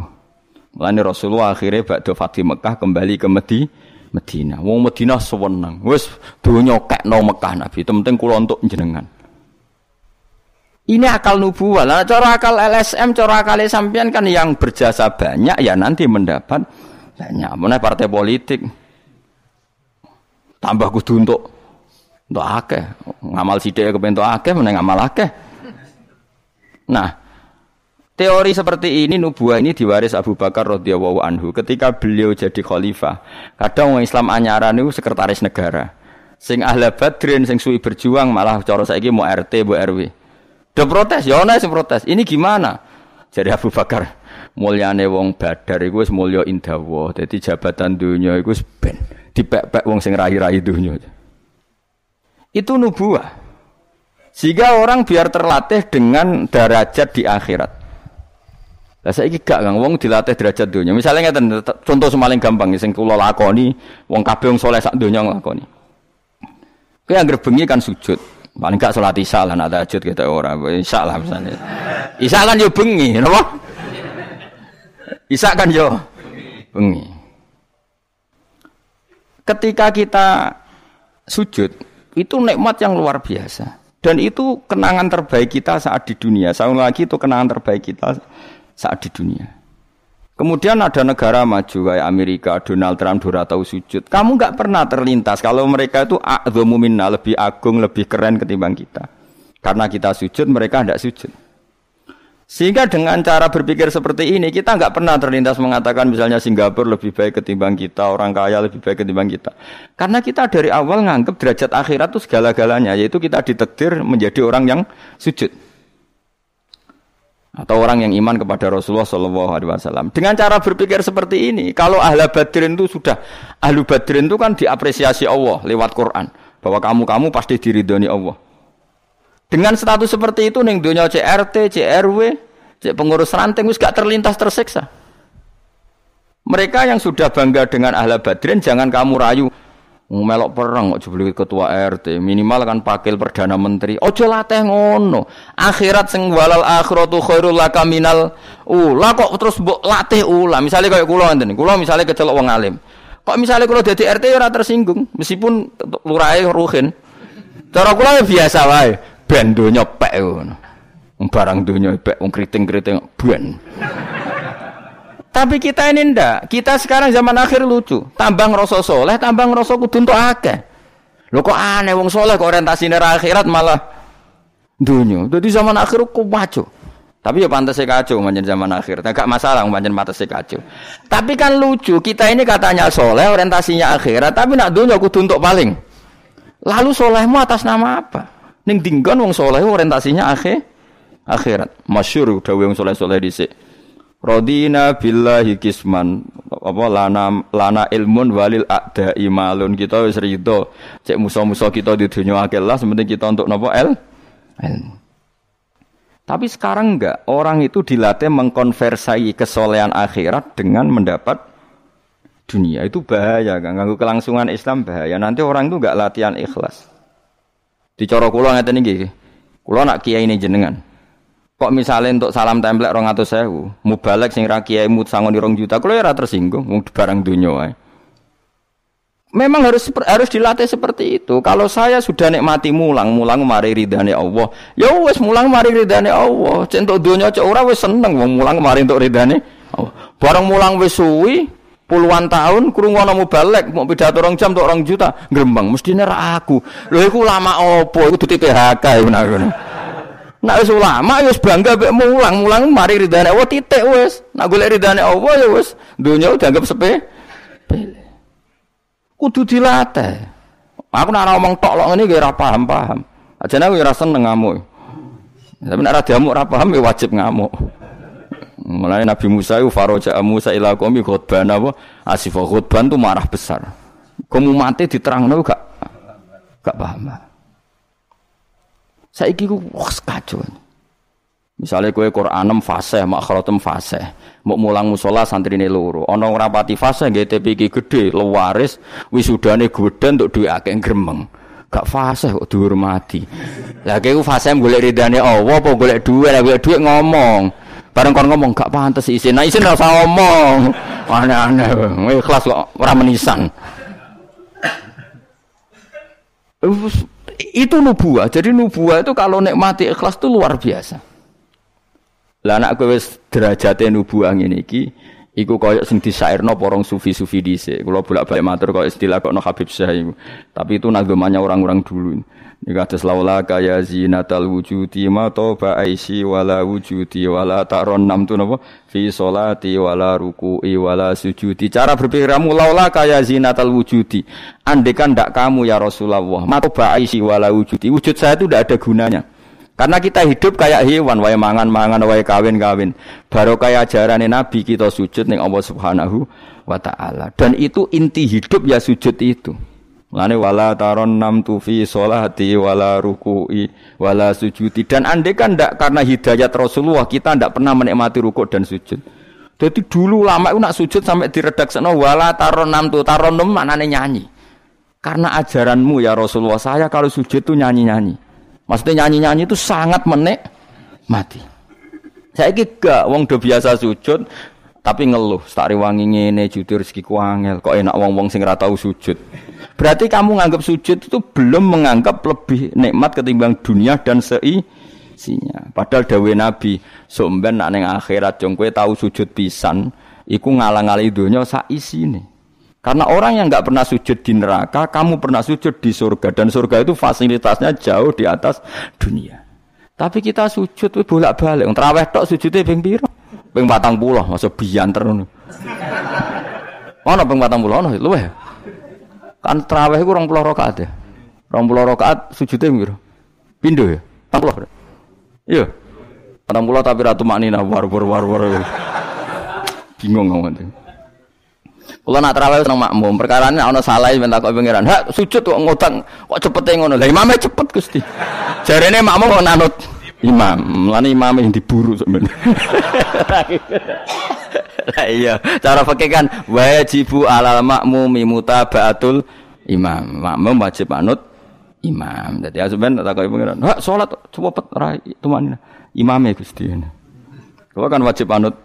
Mulane Rasulullah akhirnya bakdo Fatih Mekah kembali ke Medi Medina. Wong Medina sewenang. Wis donya kekno Mekah Nabi. Penting kula untuk jenengan. Ini akal nubuah. Lah cara akal LSM, cara akal sampean kan yang berjasa banyak ya nanti mendapat banyak mana partai politik. Tambah kudu untuk untuk akeh. Ngamal sidik kebentuk akeh mana ngamal akeh. Nah teori seperti ini nubuah ini diwaris Abu Bakar radhiyallahu anhu ketika beliau jadi khalifah. Kadang orang Islam anyaran itu sekretaris negara. Sing ahla badrin sing suwi berjuang malah cara saiki mau RT mau RW udah protes ya ana sing protes. Ini gimana? Jadi Abu Bakar mulyane wong badar iku wis mulya indawa. Dadi jabatan dunya iku ben dipek-pek wong sing rahi-rahi dunya. Itu nubuah. Sehingga orang biar terlatih dengan derajat di akhirat. Lah saiki gak Kang wong dilatih derajat dunia. Misalnya ngeten contoh semaling gampang sing kula lakoni, wong kabeh wong saleh sak donya nglakoni. Kowe anggere bengi kan sujud. Paling gak salat isya lah nak tahajud kita ora. Isya lah misalnya. Isya kan yo bengi? Bisa kan yo? Bengi. Ketika kita sujud, itu nikmat yang luar biasa. Dan itu kenangan terbaik kita saat di dunia. Saya lagi itu kenangan terbaik kita saat di dunia. Kemudian ada negara maju kayak Amerika, Donald Trump, Dora tahu sujud. Kamu nggak pernah terlintas kalau mereka itu minna, lebih agung, lebih keren ketimbang kita. Karena kita sujud, mereka tidak sujud. Sehingga dengan cara berpikir seperti ini kita nggak pernah terlintas mengatakan misalnya Singapura lebih baik ketimbang kita, orang kaya lebih baik ketimbang kita. Karena kita dari awal nganggap derajat akhirat itu segala-galanya, yaitu kita ditekdir menjadi orang yang sujud atau orang yang iman kepada Rasulullah Shallallahu Alaihi Wasallam. Dengan cara berpikir seperti ini, kalau ahla badrin itu sudah ahlu badrin itu kan diapresiasi Allah lewat Quran bahwa kamu kamu pasti diridhoni Allah. Dengan status seperti itu ning dunia CRT, CRW, cek pengurus ranting wis gak terlintas tersiksa. Mereka yang sudah bangga dengan ahla badrin jangan kamu rayu. Melok perang kok jebul ketua RT minimal kan pakil perdana menteri. Ojo latih ngono. Akhirat sing walal akhiratu khairul laka minal ula. Kok terus mbok latih ula? Misalnya kayak kula ngene kula misalnya kecelok wong alim. Kok misalnya kula dadi RT ora tersinggung? Meskipun lurahe ruhin. Cara kula ya biasa wae ben donya pek ngono. Barang donya pek wong kriting-kriting ben. Tapi kita ini ndak. Kita sekarang zaman akhir lucu. Tambang rasa soleh, tambang rasa kudu entuk akeh. Lho kok aneh wong soleh kok orientasine akhirat malah dunia. Jadi zaman akhir kok kacau. Tapi ya pantas kacau manjen zaman akhir. Tidak masalah manjen pantas kacau. Tapi kan lucu, kita ini katanya soleh, orientasinya akhirat, tapi nak dunia aku untuk paling. Lalu solehmu atas nama apa? Ning dinggon wong soleh orientasinya akhir akhirat. Masyur udah wong soleh-soleh dhisik. Rodina billahi kisman. Apa lana lana ilmun walil ada imalun kita wis rido cek musa-musa kita di dunia akil lah sementing kita untuk nopo el? Ilmu. Tapi sekarang enggak. Orang itu dilatih mengkonversai kesolehan akhirat dengan mendapat dunia. Itu bahaya kan ganggu kelangsungan Islam bahaya. Nanti orang itu enggak latihan ikhlas dicorok kula ngeten iki kula nak kiai ini jenengan Kok misalnya untuk salam template rong atau sewu, mubalek sing rakyat mut sangon di rong juta, kalau ya tersinggung, mau barang dunia. Memang harus harus dilatih seperti itu. Kalau saya sudah nikmati mulang, mulang mari ridhani Allah. Ya wes mulang mari ridhani Allah. Centok dunia cek ora wes seneng wong mulang mari untuk ridhani. Barang mulang wes suwi puluhan tahun krungono mubalek mau pidato rong jam untuk rong juta, grembang mestine ra aku. Lho iku lama opo? Iku duti PHK ya benar. Nak wis ulama ya wis bangga mek mulang, mulang mari ridane Allah titik wis. Nak golek ridane Allah ya wis donya dianggap sepe. Kudu dilatih. Aku nak ngomong tok lok ngene ora paham-paham. Ajane aku ora seneng ngamuk. Tapi nak ora diamuk ora paham ya wajib ngamuk. Mulai Nabi Musa itu faroja Musa ila qaumi khutban apa? Asifah khutban itu marah besar. Kamu mati diterangno gak gak paham. Saiki ku wah kacau. Misalnya kue Quran fase, makhratem fase, mau mulang musola santri ini loro. Ono rapati fase, GTP iki gede, lewaris, wisudane gede untuk duit akeh gremeng. Gak fase kok dihormati. Lah ku fase golek ridane Allah apa golek duit, golek duit ngomong. Bareng kon ngomong gak pantes isin. Nah isin rasa ngomong. Aneh-aneh. Ikhlas kok ora menisan itu nubuah. Jadi nubuah itu kalau nikmati ikhlas itu luar biasa. Lah anak wis derajate nubuah ngene iki iku koyo sing disairno porong sufi-sufi dhisik. Kula bolak-balik matur koyo istilah kok no Habib Syah Tapi itu nagamanya orang-orang dulu. Ini kata laula kaya zinatal wujudi ma toba aisi wala wujudi wala taron nam tu napa fi solati wala ruku'i wala sujudi. Cara berpikirmu laula kaya zinatal wujudi. Andekan ndak kamu ya Rasulullah ma toba aisi wala wujudi. Wujud saya itu tidak ada gunanya. Karena kita hidup kayak hewan, wae mangan-mangan, wae kawin-kawin. Baru kayak ajaran Nabi kita sujud ning Allah Subhanahu wa taala. Dan itu inti hidup ya sujud itu. Lane wala taron nam tufi solati wala ruku'i wala sujudi dan andai kan ndak karena hidayat Rasulullah kita ndak pernah menikmati rukuk dan sujud. Jadi dulu lama itu nak sujud sampai diredaksekno wala taron nam tu taron nam maknane nyanyi. Karena ajaranmu ya Rasulullah saya kalau sujud itu nyanyi-nyanyi. Maksudnya nyanyi-nyanyi itu sangat menek mati. Saya gak wong do biasa sujud tapi ngeluh, tak wangi ngene jujur rezeki angel, kok enak wong-wong sing ora tau sujud. Berarti kamu nganggap sujud itu belum menganggap lebih nikmat ketimbang dunia dan seisinya. Padahal dawe Nabi, somben nak ning akhirat jong tahu sujud pisan, iku ngalang-alangi dunia sak isine. Karena orang yang nggak pernah sujud di neraka, kamu pernah sujud di surga dan surga itu fasilitasnya jauh di atas dunia. Tapi kita sujud bolak-balik, terawih tok sujudnya ping piro? Ping patang pulau, masa bianter ngono. Ono ping patang pulau, ono luweh. Kan terawih iku 20 rakaat ya. 20 rakaat sujudnya piro? Pindho ya? 40. Iya. 40 tapi ratu maknina war war war war. Bingung ngomong Kalau nak terawih seneng makmum, perkara ini ana salah minta kok pengiran. Hak sujud kok ngutang, kok cepet ngono. Lah imamnya cepet Gusti. Jarene makmum kok nanut imam. Mulane imam yang diburu sebenarnya. Lah iya, cara fikih kan wajibu alal makmumi mutabaatul imam. Makmum wajib anut imam. Jadi asuben tak kau pengiran. Hak salat cepet ra tumanina. Imame Gusti. Kau kan wajib anut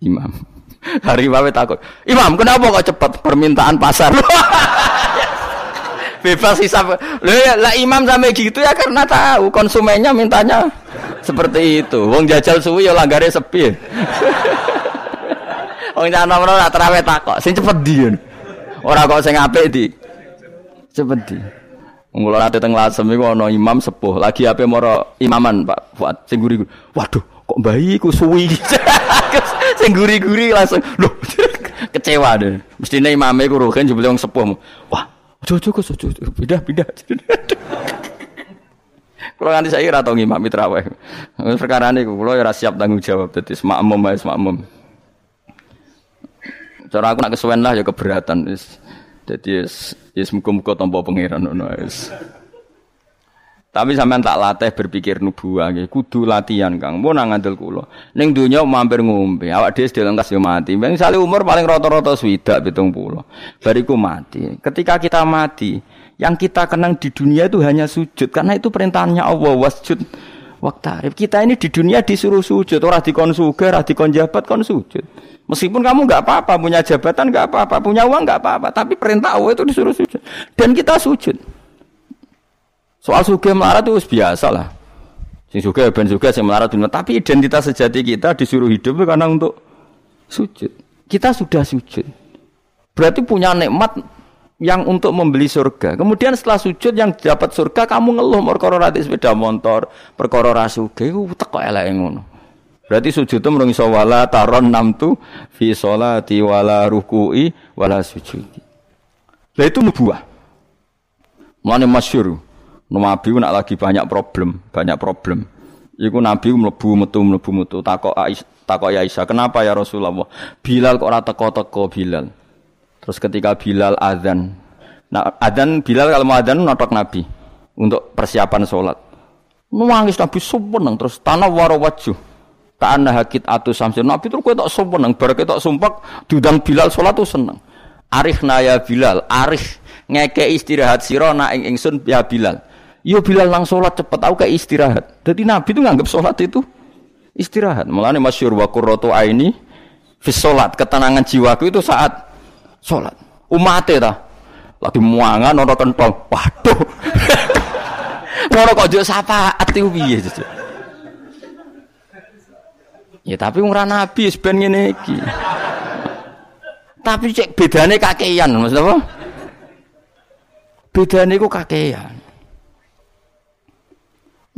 imam. Hari imam takut. Imam, kenapa kok cepat permintaan pasar? Bebas hisap. Ya, lah imam sampai gitu ya karena tahu konsumennya mintanya seperti itu. Wong jajal suwi ya langgare sepi. Wong nomor ora terawih takok, sing cepet di. Ora kok sing apik di. Cepet di. Mula nate teng Lasem imam sepuh, lagi ape moro imaman Pak Fuad sing. Waduh, kok bayi ku suwi. sing guri-guri langsung loh kecewa deh. Mestine imame ku rohen jebule wong sepuh. Wah, ojo-ojo kok ojo. Pindah-pindah. Kalau nanti saya kira tahu ngimami terawih. Perkara ini kalau ya siap tanggung jawab. Jadi semakmum ya semakmum. Cara aku nak kesuwen lah ya keberatan. Jadi ya semuka-muka tanpa pangeran. Tapi sampean tak latih berpikir nubuah nggih. Kudu latihan, Kang. Mau nang ngandel kula. Ning donya mampir ngombe, awak dhewe sedhe lengkas yo mati. Bang sale umur paling rata-rata swidak 70. Bariku mati. Ketika kita mati, yang kita kenang di dunia itu hanya sujud karena itu perintahnya Allah wasjud waktarif. Kita ini di dunia disuruh sujud, orang dikon suga, orang dikon jabat kon sujud. Meskipun kamu nggak apa-apa, punya jabatan nggak apa-apa, punya uang nggak apa-apa, tapi perintah Allah itu disuruh sujud. Dan kita sujud. Soal suga melarat itu biasa lah. Sing suga ben suga sing melarat tapi identitas sejati kita disuruh hidup karena untuk sujud. Kita sudah sujud. Berarti punya nikmat yang untuk membeli surga. Kemudian setelah sujud yang dapat surga kamu ngeluh perkara rati sepeda motor, perkara rasuge iku teko eleke ngono. Berarti sujud itu merungi wala taron namtu fi sholati wala ruku'i wala sujudi. Lah itu nubuah. Mana masyur. Nabi nak lagi banyak problem, banyak problem. Iku Nabi mlebu metu mlebu metu takok Aisyah, takok ya Aisyah, "Kenapa ya Rasulullah? Bilal kok ora teko-teko Bilal?" Terus ketika Bilal adzan, nah adzan Bilal kalau mau adzan notok Nabi untuk persiapan sholat. Nangis Nabi sumpah terus tanah waro wajuh. Ta'anna hakit atu samsin. Nabi terus kue tak sumpah bar tak sumpah diundang Bilal sholat tuh seneng. Arif naya Bilal, arif ngeke istirahat sirona ing ingsun ya Bilal. Yo Bilal nang sholat cepet, aku kayak istirahat. Jadi Nabi itu nganggap sholat itu istirahat. Mulane masyur wa qurratu aini fi sholat. Ketenangan jiwaku itu saat sholat. Umate ta. Lagi muangan ono kentong. Waduh. Ngono kok yo syafaat iku piye Ya tapi ora nabi ben ngene. Tapi cek bedane kakean maksud apa? Bedane ku kakean.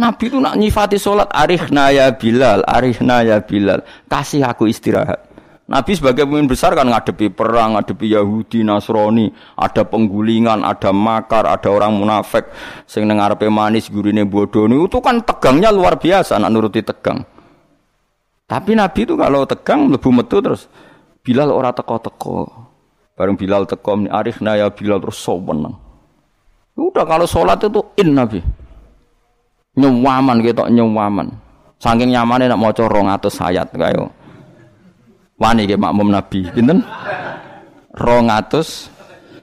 Nabi itu nak nyifati sholat arihna ya Bilal, arihna ya Bilal, kasih aku istirahat. Nabi sebagai pemimpin besar kan ngadepi perang, ngadepi Yahudi, Nasrani, ada penggulingan, ada makar, ada orang munafik sing nang arepe manis gurine bodoh itu kan tegangnya luar biasa nak nuruti tegang. Tapi Nabi itu kalau tegang lebu metu terus Bilal ora teko-teko. Bareng Bilal teko arifna ya Bilal terus soweneng. Udah kalau sholat itu in Nabi. Nyewaman gitu nyewaman. Saking nyamannya nak mau corong atau sayat kayak wani ke makmum Nabi. Pinten? 200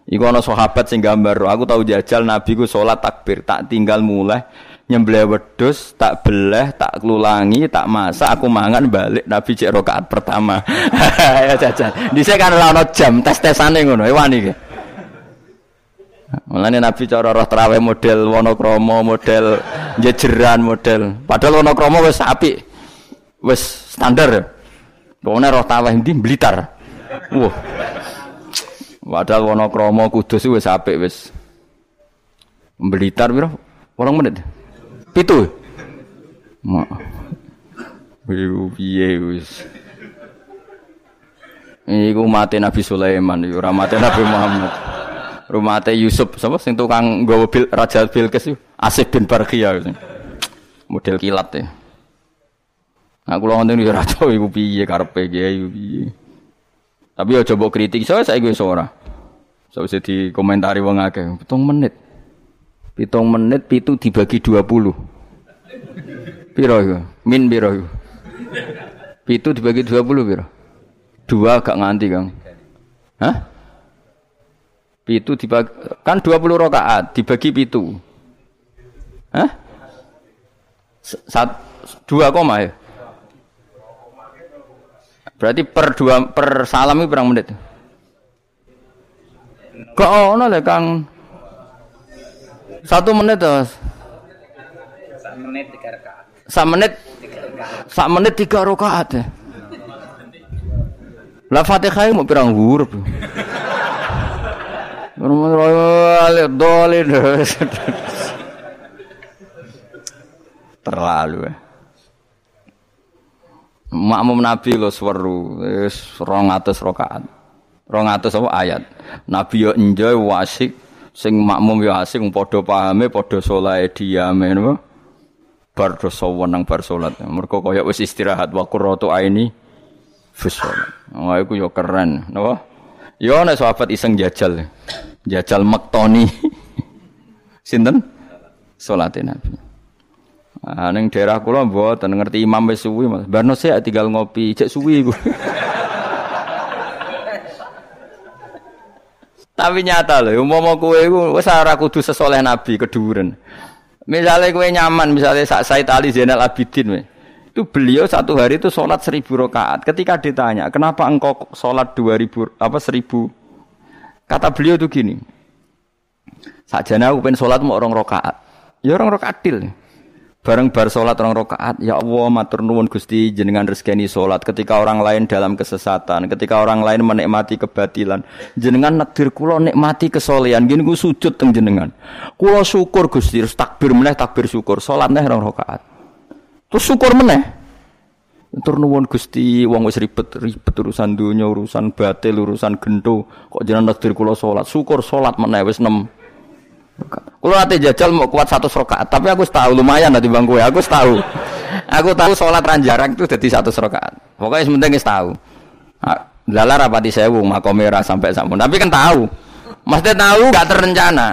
Iku ana sahabat sing gambar, aku tahu jajal Nabi ku salat takbir, tak tinggal mulai nyembelih wedhus, tak beleh, tak kelulangi, tak masak, aku mangan balik Nabi cek rakaat pertama. ya jajal. Dhisik kan ora ana jam tes-tesane ngono, e wani ki. Mulane Nabi cara roh traweh model Wonokromo, model jejeran, model. Padahal Wonokromo wis apik. Wis standar. Pokoknya roh taweh ndi Blitar. Wah. Padahal Wonokromo Kudus wis apik wis. Blitar piro? Orang menit. Pitu. Mak. Piye wis. Iku mati Nabi Sulaiman, ora mati Nabi Muhammad. Rumate Yusuf sapa sing tukang nggawa bil Raja Bilqis Asif bin Barqiyah. Model kilat ya. Nah, kula wonten yo ora tau iku piye karepe kiai piye. Tapi ya coba kritik saya saya gue ora. So bisa dikomentari wong akeh. Pitung menit. Pitung menit pitu dibagi 20. Piro iku? Min piro iku? Pitu dibagi 20 piro? Dua gak nganti, Kang. Hah? Pitu dibagi kan 20 rakaat dibagi pitu. Hah? Sat, dua koma ya? Berarti per dua per salam itu berapa menit? Kok ono le Kang? Satu menit terus. Satu menit tiga rakaat. Satu menit. Satu menit tiga rakaat ya. Lah Fatihah mau pirang huruf. Terlalu ya. Makmum Nabi lo seweru, wis 200 rakaat. 200 apa ayat. Nabi yo enjoy wasik sing makmum yo asik padha pahame padha saleh diame napa. Bar dosa wenang bar salat. Mergo kaya wis istirahat wa qurratu aini fi salat. Wah iku yo keren, napa? Yo nek sahabat iseng jajal. Jajal mektoni. Sinten? Salate Nabi. Ah ning daerah kula mboten ngerti imam wis suwi Mas. Barno sik tinggal ngopi, cek suwi iku. Tapi nyata lho, umpama kowe iku wis ora kudu sesoleh Nabi keduren. Misalnya kowe nyaman, misalnya Sak Said Ali Zainal Abidin, we. itu beliau satu hari itu sholat seribu rakaat. Ketika ditanya, kenapa engkau sholat dua ribu apa seribu? Kata beliau itu gini, sajana aku pengen sholat mau orang rakaat, ya orang rakaat til. Bareng bar salat orang rakaat, ya Allah matur nuwun Gusti jenengan rezeki salat ketika orang lain dalam kesesatan, ketika orang lain menikmati kebatilan. Jenengan nakdir kula nikmati kesolehan, gini ku sujud teng jenengan. Kula syukur Gusti, takbir meneh takbir syukur, salat neh orang rakaat. Terus syukur meneh. Tur nuwun Gusti, wong wis ribet, ribet urusan dunia, urusan batil, urusan gento, kok jenengan nakdir kula salat. Syukur salat meneh wis 6 kalau nanti jajal mau kuat satu rakaat, tapi aku tahu lumayan nanti bang gue. Aku tahu, aku tahu sholat ranjarang itu jadi satu rakaat. Pokoknya sementing tahu. Lala rapati sewu makomera sampai sampun. Tapi kan tahu, maksudnya tahu gak terencana,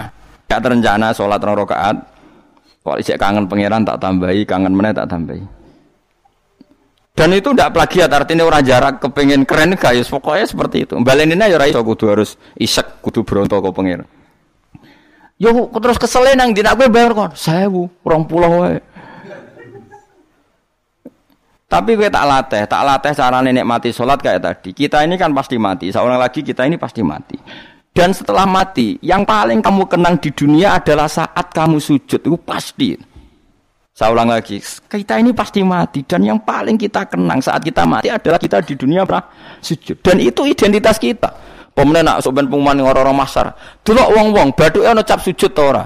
gak terencana sholat rong rakaat. Kalau ijek kangen pangeran tak tambahi, kangen mana tak tambahi. Dan itu tidak plagiat, artinya orang jarak kepengen keren guys. Pokoknya seperti itu. Baleninnya ya raiso kudu harus isek, kudu berontok ke pangeran. Yo terus kesel nang dina kowe bayar kon 1000, 20 wae. Tapi gue tak latih, tak latih cara nenek mati sholat kayak tadi. Kita ini kan pasti mati, seorang lagi kita ini pasti mati. Dan setelah mati, yang paling kamu kenang di dunia adalah saat kamu sujud, itu pasti. Saya ulang lagi, kita ini pasti mati dan yang paling kita kenang saat kita mati adalah kita di dunia pernah sujud. Dan itu identitas kita. Pemenang nak soben pengumuman orang-orang masar. Delok wong-wong bathuke ana cap sujud ta ora?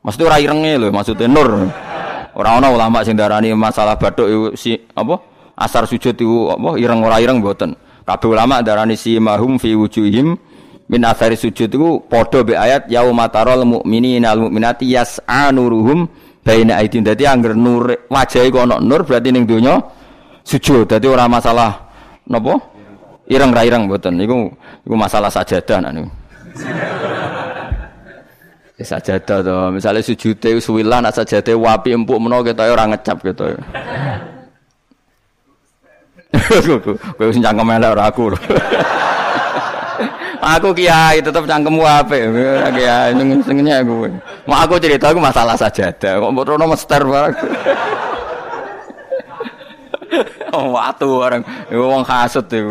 Maksudnya ora irenge lho, maksudnya nur. Ora ana ulama sing darani masalah bathuk si apa? Asar sujud itu apa ireng ora ireng mboten. Kabeh ulama darani si mahum fi wujuhim min asari sujud itu padha be ayat yaumatarul mu'minina al mu'minati yas'a nuruhum baina aidin. Dadi angger nur wajahe kok ana nur berarti ning donya sujud. Dadi ora masalah napa? Ireng ra ireng mboten iku masalah sajadah nak niku. Ya sajadah to, misale sujude suwilan nek sajadah wapi empuk menawa ketoke ora ngecap ketoke. Kowe wis cangkem elek ora aku. aku kiai tetep cangkemmu apik. Kiai senengnya aku. Mau aku cerita aku masalah sajadah. Kok mbok rono mester barang. oh, orang wong hasut itu.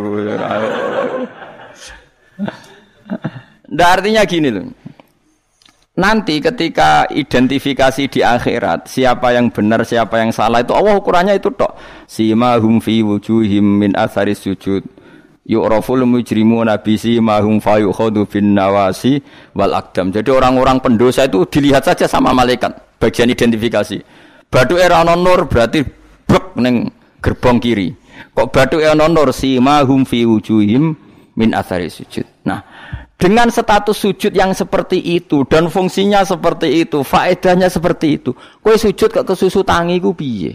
Nah, artinya gini loh. Nanti ketika identifikasi di akhirat siapa yang benar siapa yang salah itu Allah ukurannya itu tok. Sima hum fi wujuhim min atharis sujud. Yu'raful mujrimuna bi sima hum fa yukhadu bin nawasi wal akdam. Jadi orang-orang pendosa itu dilihat saja sama malaikat bagian identifikasi. Batu era nur berarti brek neng gerbong kiri. Kok batu ana nur simahum fi wujuhim min athari sujud. Nah, dengan status sujud yang seperti itu dan fungsinya seperti itu, faedahnya seperti itu. Kowe sujud ke kesusu tangi ku piye?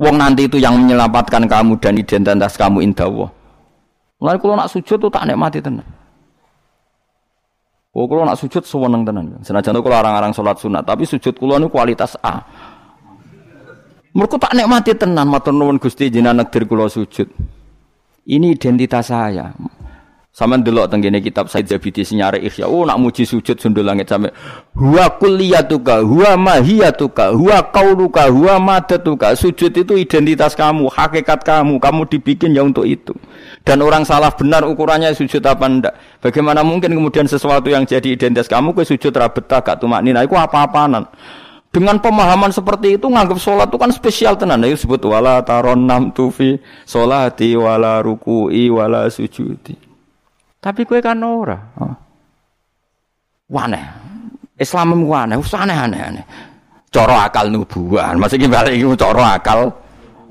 Wong nanti itu yang menyelamatkan kamu dan identitas kamu indah Allah. Mulai kalau nak sujud tuh tak nikmati tenan. Oh, kalau nak sujud sewenang tenan. Senajan itu kalau orang-orang sholat sunat, tapi sujud kulo ini kualitas A. Mereka tak nikmati tenan matur nuwun Gusti jenengan negdir kula sujud. Ini identitas saya. Sama delok tenggene kitab Said Zabidi senyare Ihya. Oh nak muji sujud sundul langit sampe huwa kulliyatuka, huwa mahiyatuka, huwa qauluka, huwa madatuka. Sujud itu identitas kamu, hakikat kamu. Kamu dibikin ya untuk itu. Dan orang salah benar ukurannya sujud apa ndak. Bagaimana mungkin kemudian sesuatu yang jadi identitas kamu ke sujud rabetah gak tumak nina iku apa-apaanan. Dengan pemahaman seperti itu nganggap sholat itu kan spesial tenan. Itu sebut wala taron nam tufi sholati wala ruku'i wala sujudi. Tapi kue kan ora. Waneh. Islam ku aneh, wis aneh-aneh. Cara akal nubuah. Maksudnya balik iku cara akal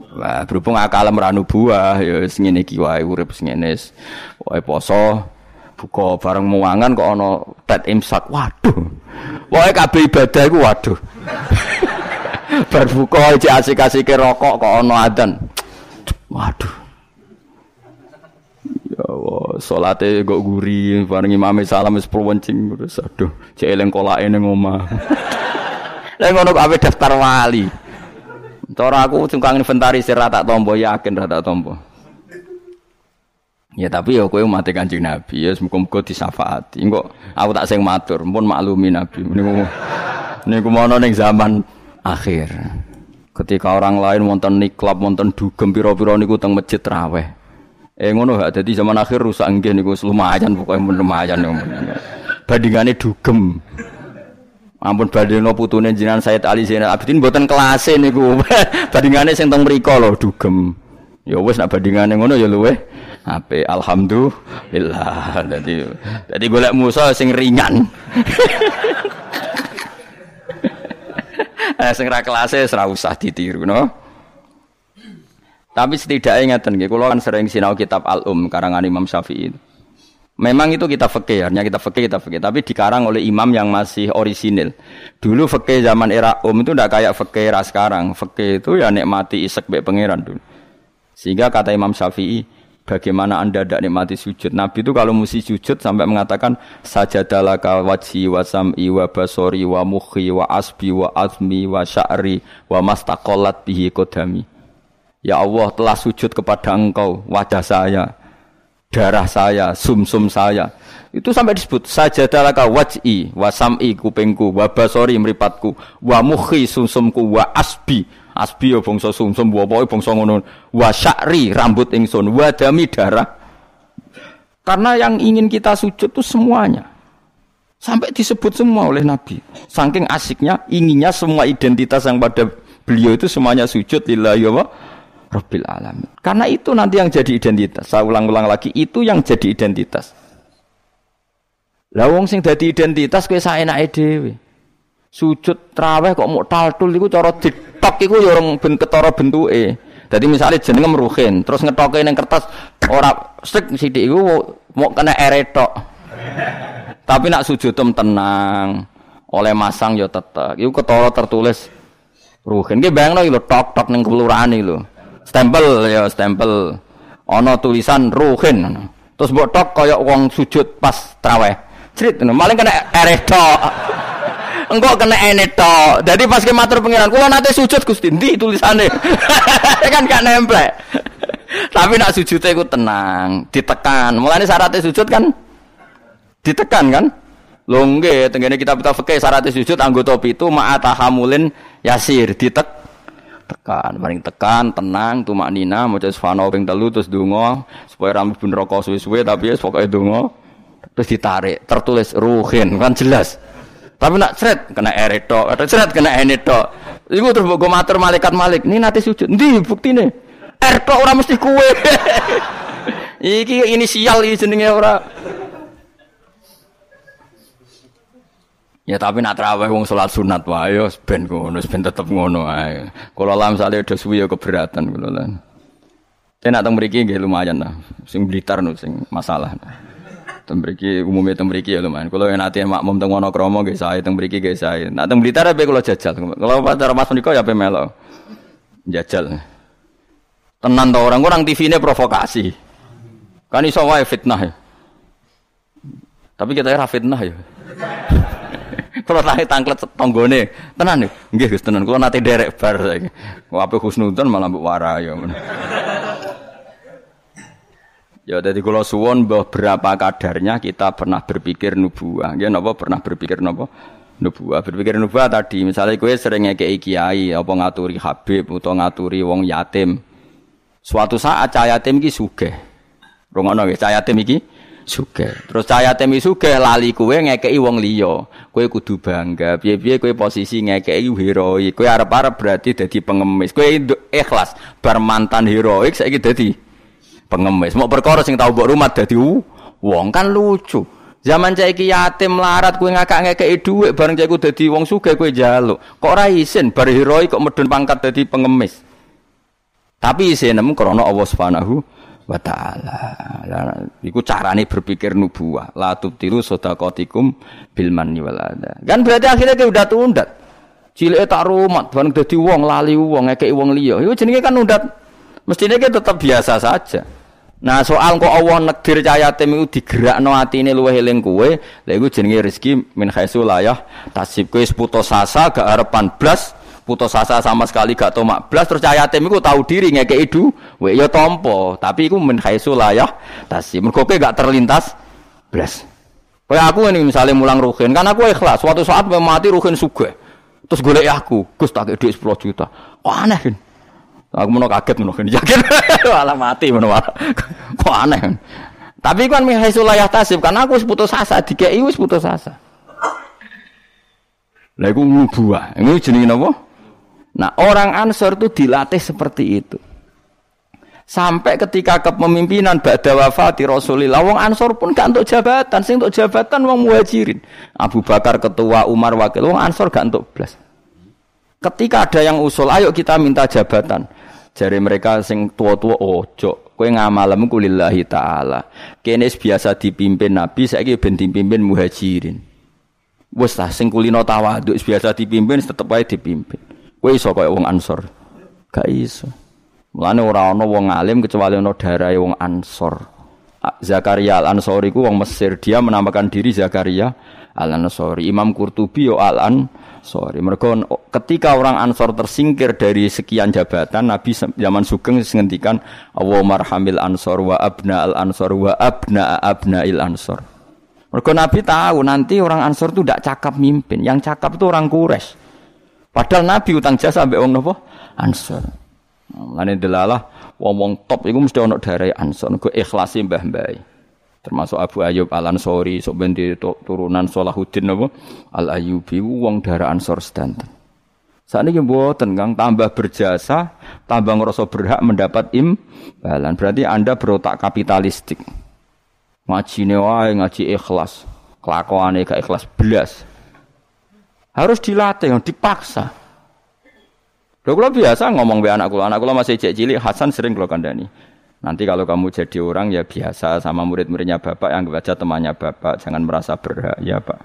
Wah, berhubung akal meranu buah, ya wis ngene iki wae urip. Wae poso, buka bareng muangan kok ana tet imsak. Waduh. Wae kabeh ibadah iku waduh. Bar buka iki asik-asike rokok kok ana adzan. Waduh. Ya Allah, salate kok guri, bareng imame salam wis wencing terus aduh, cek eling kolake ning omah. Lah ngono daftar wali. Cara aku tukang inventarisir rata tombo yakin rata tombo. Ya tapi ya kowe mati Kanjeng Nabi ya muga-muga disafaati. Engko aku tak sing matur, pun maklumi Nabi. Niku niku mono ning zaman akhir. Ketika orang lain wonten niklab, wonten dugem pira-pira niku teng masjid raweh. Eh ngono gak dadi zaman akhir rusak nggih niku lumayan pokoke lumayan. Bandingane dugem. Ampun badheno putune jenengan Said Ali Zainal Abidin mboten kelase niku. bandingane sing teng mriku lho dugem. Ya wis nak bandingane ngono ya luweh apik. Alhamdulillah. Dadi dadi golek musa sing ringan. eh sing ra kelase ora usah ditiru no. Tapi setidaknya ngeten nggih kula kan sering sinau kitab Al-Um karangan Imam Syafi'i. Memang itu kita fakir, hanya kita fakir, kita fakir. Tapi dikarang oleh imam yang masih orisinil. Dulu fakir zaman era um itu tidak kayak fakir sekarang. Fakir itu ya nikmati isek be pangeran dulu. Sehingga kata Imam Syafi'i, bagaimana anda tidak nikmati sujud? Nabi itu kalau mesti sujud sampai mengatakan sajadalaka wajhi wa sam'i wa basori wa mukhi wa asbi wa azmi wa sya'ri wa mastaqallat bihi kodami. Ya Allah telah sujud kepada engkau wajah saya, darah saya, sumsum -sum saya. Itu sampai disebut saja dalaka waj'i wa sam'i kupingku wa basori mripatku wa mukhi sumsumku wa asbi. Asbi ya bangsa sumsum wa pokoke bangsa ngono. Wa sya'ri rambut ingsun wa dami darah. Karena yang ingin kita sujud itu semuanya. Sampai disebut semua oleh Nabi. Saking asiknya inginnya semua identitas yang pada beliau itu semuanya sujud lillahi wa Rabbil alamin. Karena itu nanti yang jadi identitas. Saya ulang-ulang lagi, itu yang jadi identitas. Lah sing dadi identitas kowe saenake dhewe. Sujud traweh kok mau taltul iku cara ditok iku ya orang ben ketara bentuke. Dadi misalnya jenenge Ruhin, terus ngetoke ning kertas ora sik sithik iku mau kena eretok. Tapi nak sujud tenang, oleh masang ya tetep. Iku ketara tertulis Ruhin. Ki bayangno lho tok-tok ning kelurahan iki lho stempel ya stempel. Ana tulisan ruhin. Terus mbok tok kaya wong sujud pas traweh. Crit maling kena ereh tok. Kena ene jadi pas ke matur pengiran kula nate sujud Gusti. Ndi tulisane? Kan gak nempel tapi nak sujudnya itu tenang ditekan. Mulane syaratnya sujud kan? Ditekan kan? Longge, tenggene kita kita fikih syaratnya sujud anggota itu ma'atahamulin yasir. Ditek tekan. Paling tekan tenang tumak nina mau sfano ping telu terus dungo supaya rambut pun rokok suwe-suwe tapi ya pokoknya dungo terus ditarik tertulis ruhin kan jelas. Tapi nak seret kena ereto atau seret kena eneto itu terus gue matur malaikat malik ini nanti sujud nih bukti nih erto orang mesti kue iki inisial ini jenenge orang Ya tapi nak terawih wong salat sunat wae yo ben ngono, ben tetep ngono ae. Kula lam sale do suwi yo keberatan kula lan. Ten nak teng mriki nggih lumayan lah. Sing Blitar no sing masalah. Teng mriki umume teng mriki ya lumayan. Kula yen ate makmum teng Wonokromo nggih sae teng mriki nggih sae. Nak teng Blitar ape kula jajal. Kula pacar Mas menika ya ape melo. Jajal. Tenan to orang orang TV ini provokasi. Kan iso wae fitnah ya. Tapi kita ora fitnah ya. Kalau tangke tangklet tonggone, tenan nih, nggih Gus tenan. Kalau nanti derek bar saiki. Wape husnudon malah mbok warai ya. Ya jadi kalau suwon berapa kadarnya kita pernah berpikir nubuah. Ya napa pernah berpikir napa? Nubuah. Berpikir nubuah tadi misalnya kue sering ngekei kiai apa ngaturi habib atau ngaturi wong yatim. Suatu saat cah yatim iki sugih. Rungono nggih, cah yatim iki sugih. Terus cahaya temi sugih lali kue ngekei wong liya. Kue kudu bangga. Piye-piye kue posisi ngekei heroik. Kue arep-arep berarti dadi pengemis. Kue ikhlas bar mantan heroik saiki dadi pengemis. Mau perkara sing tau mbok rumah dadi wong kan lucu. Zaman cah iki yatim melarat kowe ngakak ngekeki dhuwit bareng cah iku dadi wong sugih kowe njaluk. Kok ora isin bar heroi kok medun pangkat dadi pengemis. Tapi isin nemu krana Allah Subhanahu wa taala. Iku carane berpikir nubuah. La tubtilu sedaqatikum bil manni wal adha. Kan berarti akhirnya kowe udah tundat. Cilike tak rumat bareng dadi wong lali wong ngekeki wong liya. Iku jenenge kan undat. Mestinya kita tetap biasa saja. Nah soal kok Allah negdir cahaya tim itu digerakno atine luwih eling kowe, lha iku jenenge rezeki min khaisu layah tasib kowe putus asa gak arepan blas, putus asa sama sekali gak tomak blas terus cahaya tim iku tahu diri ngekeki duwe ya tampa, tapi iku min khaisu layah tasib. Mergo gak terlintas blas. Kayak aku ini misalnya mulang ruhin, kan aku ikhlas. Suatu saat mati ruhin sugih. Terus golek aku, Gus tak duit 10 juta. Kok aneh kan? Aku mau kaget mau yakin malah mati mau kok aneh. Tapi kan mihai sulayah tasib karena aku putus asa dikei wis putus asa. Lah iku nubuah. Ini jenenge napa? Nah, orang Ansor itu dilatih seperti itu. Sampai ketika kepemimpinan ba'da wafati Rasulullah, wong Ansor pun gak untuk jabatan, sing untuk jabatan wong Muhajirin. Abu Bakar ketua, Umar wakil, wong Ansor gak untuk belas. Ketika ada yang usul, ayo kita minta jabatan. Jari mereka sing tua-tua ojo. Kowe ngamalem ku lillahi taala. Kene biasa dipimpin Nabi, saiki ben dipimpin muhajirin. Wes sing kulino tawaduk biasa dipimpin tetep wae dipimpin. Kowe iso kaya wong Ansor. Gak iso. Mulane ora ana wong alim kecuali ana darahe wong Ansor. Zakaria Al-Ansori ku wong Mesir, dia menamakan diri Zakaria Al-Ansori. Imam Qurtubi yo Al-Ansori Sorry, mereka ketika orang Ansor tersingkir dari sekian jabatan, Nabi zaman Sugeng menghentikan Allah marhamil Ansor wa abna al Ansor wa abna abna il Ansor. Mereka Nabi tahu nanti orang Ansor itu tidak cakap mimpin, yang cakap itu orang Quraisy. Padahal Nabi utang jasa sampai orang nopo? Ansor. Lain delalah wong top itu mesti ono dari Ansor, gue ikhlasin mbah-mbah termasuk Abu Ayyub Al Ansori sok ben turunan Salahuddin apa Al Ayyubi wong darah Ansor sedanten. Saat ini mboten kang tambah berjasa tambah ngerasa berhak mendapat imbalan. Berarti anda berotak kapitalistik. Ngaji wae ngaji ikhlas. Kelakuan gak ikhlas belas harus dilatih dipaksa Lho kula biasa ngomong be anak kula, anak masih cek cilik Hasan sering kula kandani. Nanti kalau kamu jadi orang ya biasa sama murid-muridnya bapak yang baca temannya bapak, jangan merasa berhak ya pak.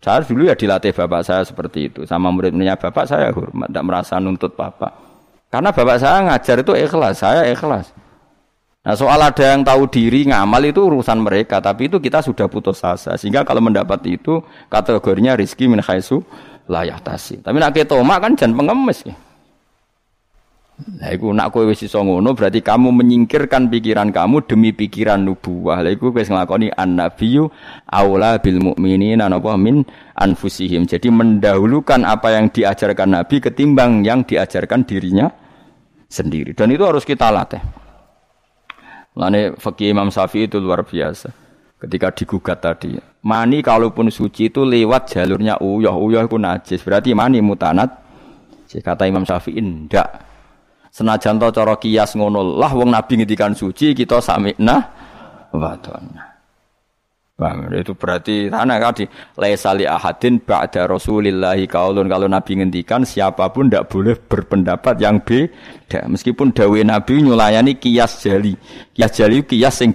Saya dulu ya dilatih bapak saya seperti itu, sama murid-muridnya bapak saya hormat, tidak merasa nuntut bapak. Karena bapak saya ngajar itu ikhlas, saya ikhlas. Nah soal ada yang tahu diri ngamal itu urusan mereka, tapi itu kita sudah putus asa. Sehingga kalau mendapat itu kategorinya rizki min khaisu layak tasi. Tapi nak ketoma kan jangan pengemis ya. Lah iku nak kowe wis iso berarti kamu menyingkirkan pikiran kamu demi pikiran nubuwah. Lah iku wis nglakoni annabiyyu aula bil mukminina napa min anfusihim. Jadi mendahulukan apa yang diajarkan Nabi ketimbang yang diajarkan dirinya sendiri. Dan itu harus kita latih. Lane fakih Imam Syafi'i itu luar biasa. Ketika digugat tadi, mani kalaupun suci itu lewat jalurnya uyah, uyah itu najis. Berarti mani mutanat. Kata Imam Syafi'i, ndak Senajan to cara kias ngono lah wong nabi ngendikan suci kita sami'na wa Bang, itu berarti tanah kadi laisa li ahadin ba'da Rasulillahi kaulun kalau Nabi ngendikan siapa pun tidak boleh berpendapat yang beda meskipun dawe Nabi nyulayani kias jali. Kias jali kias sing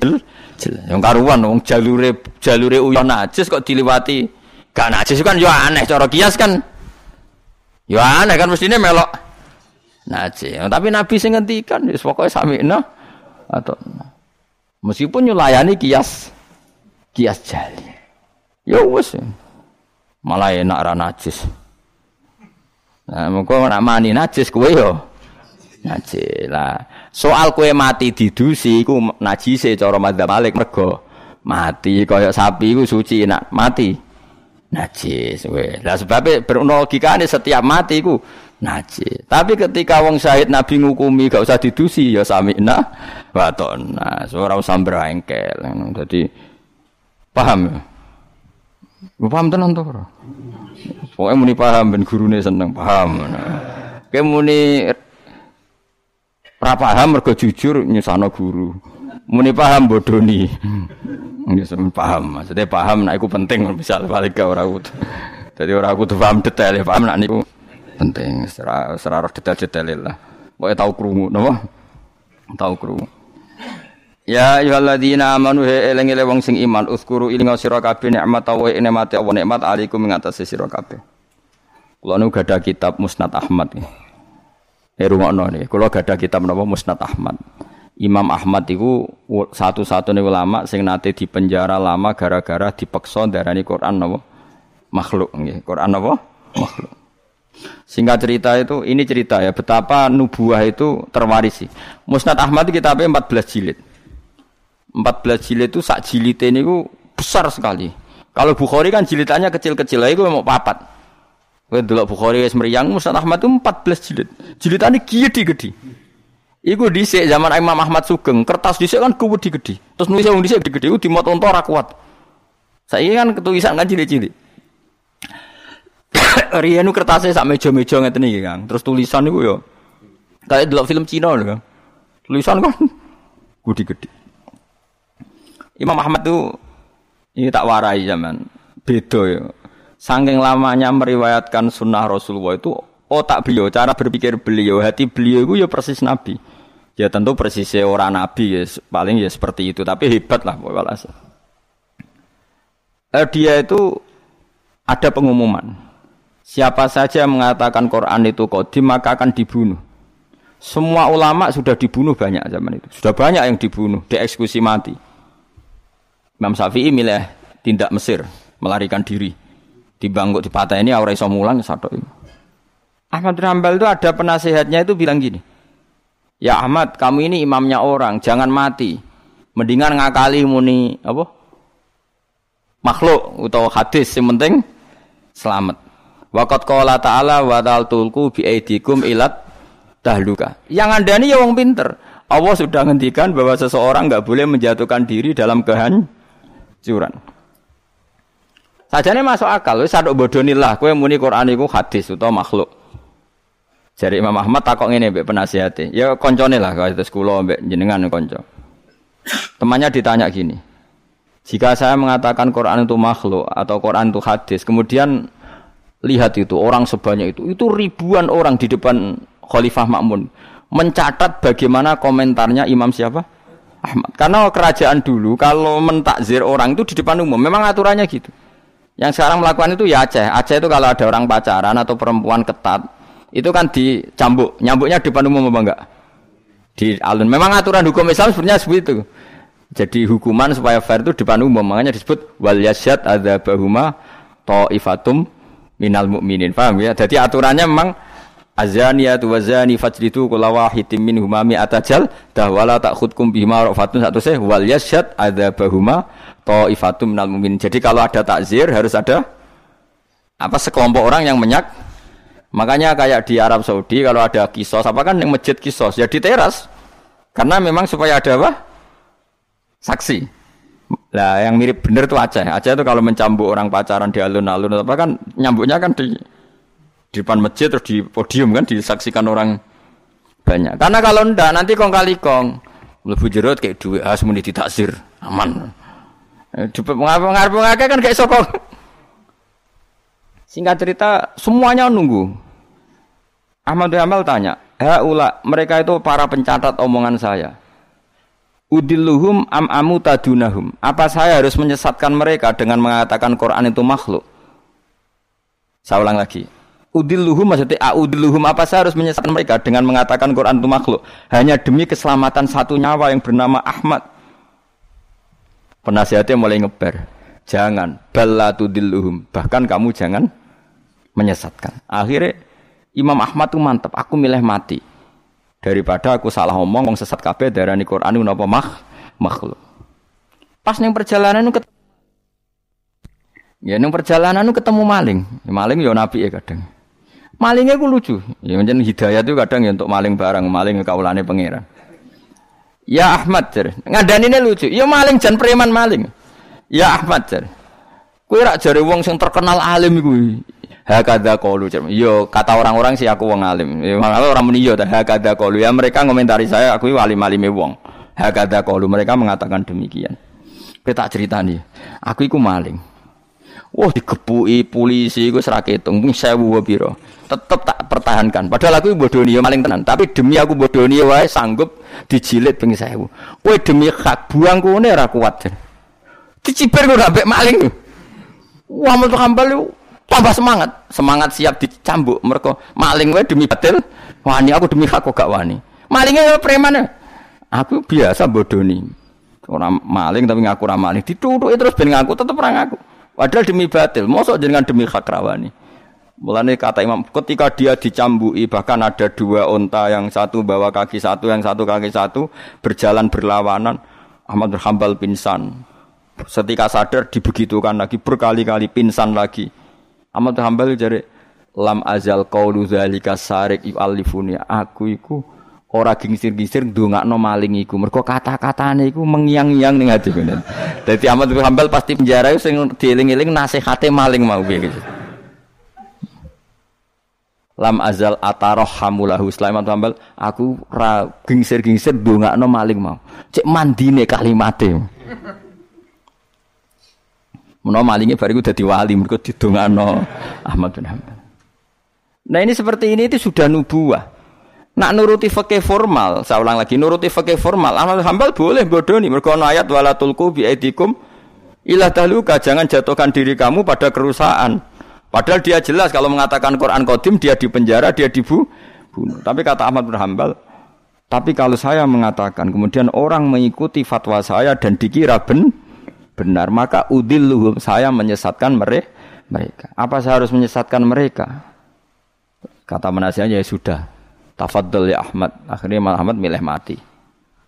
yang karuan wong jalure jalure uyon najis kok diliwati gak najis kan yo aneh cara kias kan. Yo aneh kan mestine melok najis. Tapi Nabi sing ngendikan wis pokoke atau meskipun nyulayani kias kias jali. Ya wis. Malah enak ra najis. Nah, mengko nak mani najis kowe yo najis lah. Soal kowe mati didusi iku najise cara madzhab Malik mergo mati kaya sapi iku suci nak mati najis kowe. Lah sebabnya berlogikane setiap mati iku najis. Tapi ketika wong syahid Nabi ngukumi gak usah didusi ya sami'na wa ta'na. Ora usah brengkel. Jadi paham ya? Paham tenan to ora? Muni paham ben gurune seneng paham. Kayak muni ora paham mergo jujur nyusano guru. Muni paham bodoni. Ya paham, maksudnya paham nek iku penting misal balik ora kudu. Dadi ora kudu paham detail, ya paham nek niku penting. Secara detail-detail lah. Pokoke tau krungu napa? Tau krungu. Ya ayyuhalladzina amanu he eling-eling wong sing iman uskuru ilinga sira kabeh nikmat wa nikmate Allah nikmat alaikum ing atase sira kabeh. Kula nu gadah kitab Musnad Ahmad. Eh rungokno nih, kula gadah kitab napa Musnad Ahmad. Imam Ahmad itu satu-satunya ulama sing nate di penjara lama gara-gara dipaksa darani Quran napa makhluk nggih. Quran napa? Makhluk. Singkat cerita itu, ini cerita ya, betapa nubuah itu terwarisi. Musnad Ahmad kitabnya 14 jilid. 14 jilid itu sak jilid ini ku besar sekali. Kalau Bukhari kan jilidannya kecil-kecil, itu mau papat. Kowe delok Bukhari wis mriyang Musnad Ahmad itu 14 jilid. Jilidane gede-gede. Iku dhisik zaman Imam Ahmad Sugeng, kertas dhisik kan gede-gede. Terus nulis wong dhisik gede-gede iku dimot ora kuat. Saiki kan ketulisan kan cilik-cilik. Riyen kertasnya sak meja-meja ngeten iki, Kang. Terus tulisan niku yo kayak delok film Cina lho, Kang. Tulisan kan gede-gede. Imam Ahmad itu ini tak warai zaman beda ya. Saking lamanya meriwayatkan sunnah Rasulullah itu otak beliau, cara berpikir beliau, hati beliau itu ya persis Nabi. Ya tentu persis orang Nabi ya, paling ya seperti itu. Tapi hebat lah walhasil. Eh, dia itu ada pengumuman. Siapa saja yang mengatakan Quran itu kodim maka akan dibunuh. Semua ulama sudah dibunuh banyak zaman itu. Sudah banyak yang dibunuh, dieksekusi mati. Imam Syafi'i milih tindak Mesir, melarikan diri. Di bangkuk di patah ini aura iso mulang satu ini. Ahmad bin Hanbal itu ada penasehatnya itu bilang gini. Ya Ahmad, kamu ini imamnya orang, jangan mati. Mendingan ngakali muni apa? Makhluk atau hadis yang penting selamat. Waqat qala ta'ala wa tulku bi aidikum ilat dahluka. Yang anda ini ya wong pinter. Allah sudah ngendikan bahwa seseorang nggak boleh menjatuhkan diri dalam kehan curan. Sajane masuk akal, wis sadok bodonilah kowe muni Quran iku hadis utawa makhluk. Jari Imam Ahmad takok ngene mbek penasihate. Ya koncone lah kalau itu kula mbek jenengan konco. Temannya ditanya gini. Jika saya mengatakan Quran itu makhluk atau Quran itu hadis, kemudian lihat itu orang sebanyak itu, itu ribuan orang di depan Khalifah Makmun mencatat bagaimana komentarnya Imam siapa? Ahmad. Karena kerajaan dulu kalau mentakzir orang itu di depan umum, memang aturannya gitu. Yang sekarang melakukan itu ya Aceh. Aceh itu kalau ada orang pacaran atau perempuan ketat, itu kan dicambuk. Nyambuknya di depan umum apa enggak? Di alun. Memang aturan hukum Islam sebenarnya seperti itu. Jadi hukuman supaya fair itu di depan umum. Makanya disebut wal yasyad ada bahuma ta'ifatum minal mukminin. Paham ya? Jadi aturannya memang Azaniyatu wazani fajlitu kula wahidin dah wala ta'khudkum bihima rafatun satu seh wal yasyad adzabahuma ta'ifatum minal mu'minin. Jadi kalau ada takzir harus ada apa sekelompok orang yang menyak Makanya kayak di Arab Saudi kalau ada kisos apa kan yang masjid kisos ya di teras. Karena memang supaya ada apa? Saksi. Lah yang mirip bener tuh Aceh. Aceh itu kalau mencambuk orang pacaran di alun-alun apa kan nyambuknya kan di di depan masjid terus di podium kan disaksikan orang banyak. Karena kalau ndak nanti kong kali kong lebih jerut kayak duit harus muni ditaksir aman. Cepet mengapa mengapa mengapa kan kayak sokong. Singkat cerita semuanya nunggu. Ahmad Hamal tanya, Haula mereka itu para pencatat omongan saya. Udilluhum am amu tadunahum. Apa saya harus menyesatkan mereka dengan mengatakan Quran itu makhluk? Saya ulang lagi udilluhum maksudnya audilluhum apa saya harus menyesatkan mereka dengan mengatakan Quran itu makhluk? Hanya demi keselamatan satu nyawa yang bernama Ahmad. Penasihatnya mulai ngeber jangan ballatudilluhum bahkan kamu jangan menyesatkan. Akhirnya Imam Ahmad itu mantap aku milih mati. Daripada aku salah ngomong ngomong sesat kabeh darani Quran itu apa mah makhluk. Pas neng perjalanan itu Ya neng perjalanan ketemu maling. Maling ya nabi ya kadang. Malingnya ku lucu. Ya macam hidayah itu kadang ya untuk maling barang, maling kaulane pangeran. Ya Ahmad jar. ini lucu. Ya maling jan preman maling. Ya Ahmad jar. Kowe rak jare wong sing terkenal alim iku. Hakada qalu jar. Yo kata orang-orang sih aku wong alim. Ya orang muni yo hakada qalu. Ya mereka ngomentari saya aku wali malime wong. Hakada qalu mereka mengatakan demikian. Kita cerita nih, aku iku maling. Wah digepuki polisi iku ora ketung, mung 1000 piro. Tetep tak pertahankan. Padahal aku bodoni maling tenan, tapi demi aku bodoni wae sanggup dijilid ping 1000. Kowe demi hak buang kene ora kuat. Dicibir kok ambek maling. Wah metu kambal tambah semangat, semangat siap dicambuk mereka maling wae demi batil. Wani aku demi hak kok gak wani. Malingnya preman. Aku biasa bodoni. Orang maling tapi ngaku ramah maling. Dituduh terus ben ngaku tetep ora ngaku. Padahal demi batil, mosok dengan demi hak rawani. Mulane kata Imam, ketika dia dicambui bahkan ada dua onta yang satu bawa kaki satu, yang satu kaki satu berjalan berlawanan. Ahmad bin Hambal pingsan. Setika sadar dibegitukan lagi berkali-kali pingsan lagi. Ahmad bin Hambal jadi lam azal qaulu zalika sarik yu'allifuni aku iku ora gingsir-gingsir ndongakno maling iku mergo kata-katane iku mengiang-iang ning ati ngene. Dadi Ahmad bin Hambal pasti penjara sing dieling-eling nasihate maling mau piye gitu. Lam azal ataroh hamulahu Sulaiman Hambal aku ra gingsir-gingsir ndongakno maling mau. Cek mandine kalimate. Menawa malingnya bariku dadi wali mergo didongakno Ahmad bin Hambal. Nah ini seperti ini itu sudah nubuah. Nak nuruti fakih formal, saya ulang lagi, nuruti fakih formal, amal hambal boleh bodoh nih. Mereka ayat wala tulku bi aidikum ilah tahluka, jangan jatuhkan diri kamu pada kerusakan. Padahal dia jelas kalau mengatakan Quran Qadim dia dipenjara, dia dibunuh. Tapi kata Ahmad bin Hambal, tapi kalau saya mengatakan kemudian orang mengikuti fatwa saya dan dikira ben, benar, maka udil saya menyesatkan mereka. Apa saya harus menyesatkan mereka? Kata penasihatnya ya sudah, Tafadhol ya Ahmad. Akhirnya Imam Ahmad milih mati.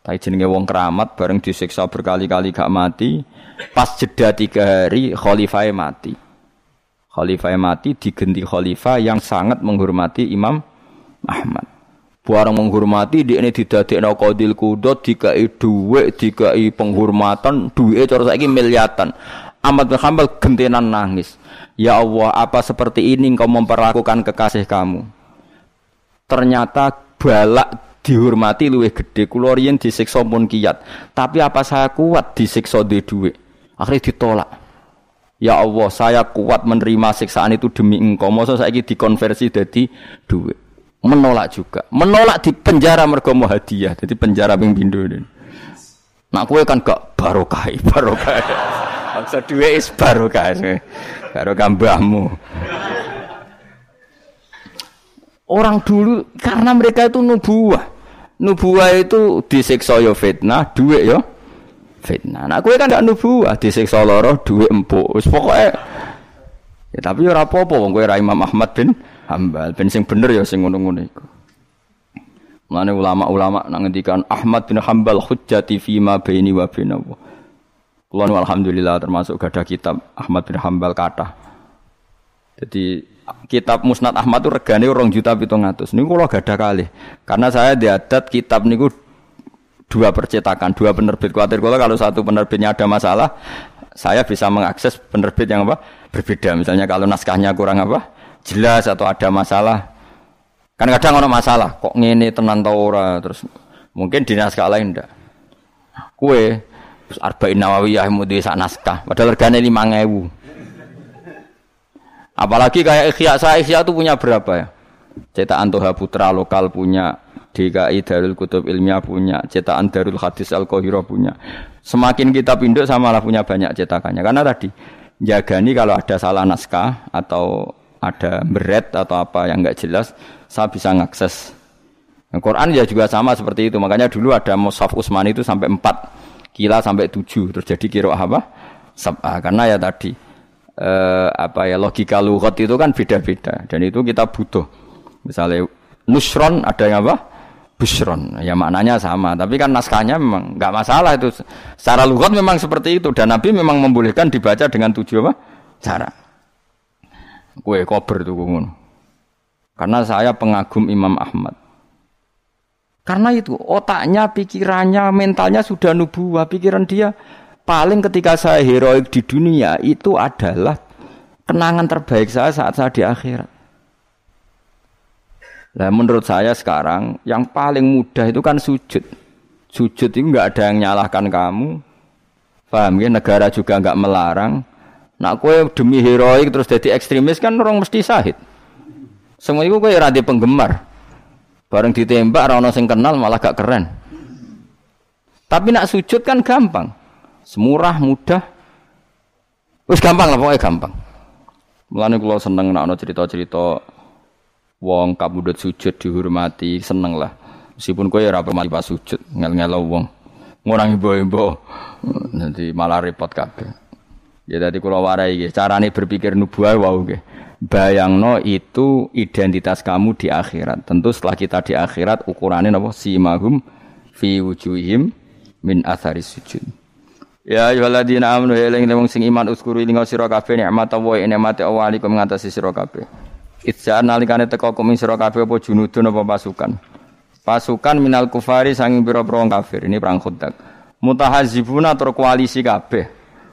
Tapi jenenge wong keramat bareng disiksa berkali-kali gak mati. Pas jeda tiga hari khalifah mati. Khalifah mati digenti khalifah yang sangat menghormati Imam Ahmad. Barang menghormati di ini didadekno qadil kudot dikai dhuwit, dikai penghormatan, duwike cara saiki miliatan. Ahmad bin Hanbal gentenan nangis. Ya Allah, apa seperti ini engkau memperlakukan kekasih kamu? Ternyata balak dihormati luwih gede. Kula riyen disiksa pun kiat. Tapi apa saya kuat disiksa di duit akhirnya ditolak. Ya Allah saya kuat menerima siksaan itu demi engkau. Masa saya dikonversi jadi duit menolak juga. Menolak di penjara mergo hadiah jadi penjara ping pindho nak kue kan gak barokah barokah. Maksud duit is barokah barokah mbahmu Orang dulu karena mereka itu nubuah. Nubuah itu disiksa yo fitnah, duit yo fitnah. Nah, kowe kan gak nubuah, disiksa loro, duit empuk. Pokoke Ya tapi ora apa-apa wong Imam Ahmad bin Hambal, ben sing bener ya sing ngono-ngono iku. Ulama-ulama nang ngendikan Ahmad bin Hambal hujjati fi ma baini wa baina wa. Kulo alhamdulillah termasuk gadah kitab Ahmad bin Hambal kata. Jadi kitab Musnad Ahmad itu regane orang juta pitung atus. Ini kalau gak kali. Karena saya diadat kitab niku dua percetakan, dua penerbit. Khawatir kalau kalau satu penerbitnya ada masalah, saya bisa mengakses penerbit yang apa berbeda. Misalnya kalau naskahnya kurang apa jelas atau ada masalah. Kan kadang orang masalah, kok ngene tenan ta ora terus mungkin di naskah lain ndak. Kue Arba'in Nawawiyah di naskah, padahal regane 5000. Apalagi kayak Ikhya saya Ikhya itu punya berapa ya? Cetakan Toha Putra lokal punya, DKI Darul Kutub Ilmiah punya, cetakan Darul Hadis Al Qahira punya. Semakin kita pinduk sama lah punya banyak cetakannya. Karena tadi jagani kalau ada salah naskah atau ada beret atau apa yang nggak jelas, saya bisa ngakses. Nah, Quran ya juga sama seperti itu. Makanya dulu ada Mushaf Usmani itu sampai 4 kila sampai 7 terjadi kiro apa? Sabah karena ya tadi eh, apa ya logika lugat itu kan beda-beda dan itu kita butuh. Misalnya nusron ada yang apa? Busron. Ya maknanya sama, tapi kan naskahnya memang nggak masalah itu. Secara lugat memang seperti itu dan Nabi memang membolehkan dibaca dengan tujuh apa? Cara. Kue kober tuh ngono. Karena saya pengagum Imam Ahmad. Karena itu otaknya, pikirannya, mentalnya sudah nubuah. Pikiran dia paling ketika saya heroik di dunia itu adalah kenangan terbaik saya saat saya di akhirat. Nah, menurut saya sekarang yang paling mudah itu kan sujud. Sujud itu nggak ada yang nyalahkan kamu. Paham ya? Negara juga nggak melarang. Nak kue demi heroik terus jadi ekstremis kan orang mesti sahid. Semua itu kue rada penggemar. Bareng ditembak orang sing kenal malah gak keren. Tapi nak sujud kan gampang. Semurah, mudah. Wis gampang lah pokoknya gampang. Mulane kula seneng nek ana cerita-cerita wong kabudut sujud dihormati, seneng lah. Meskipun kowe ora pernah pas sujud, ngel-ngelo wong. Ngurang ibu-ibu. Nanti malah repot kabeh. Ya tadi kula warai iki, carane berpikir nubuah wow nggih. Bayangno itu identitas kamu di akhirat. Tentu setelah kita di akhirat ukurannya napa simahum fi wujuhim min athari sujud. Ya ayyuhalladzina amanu ya eling wong sing iman uskuru ing sira kabeh nikmat Allah nikmate Allah alikum ngatasi sira kabeh. Itsa nalikane teka kum sira kabeh apa junudun apa pasukan. Pasukan minal kufari sanging pira-pira kafir. Ini perang Khandaq. Mutahazibuna tur koalisi kabeh.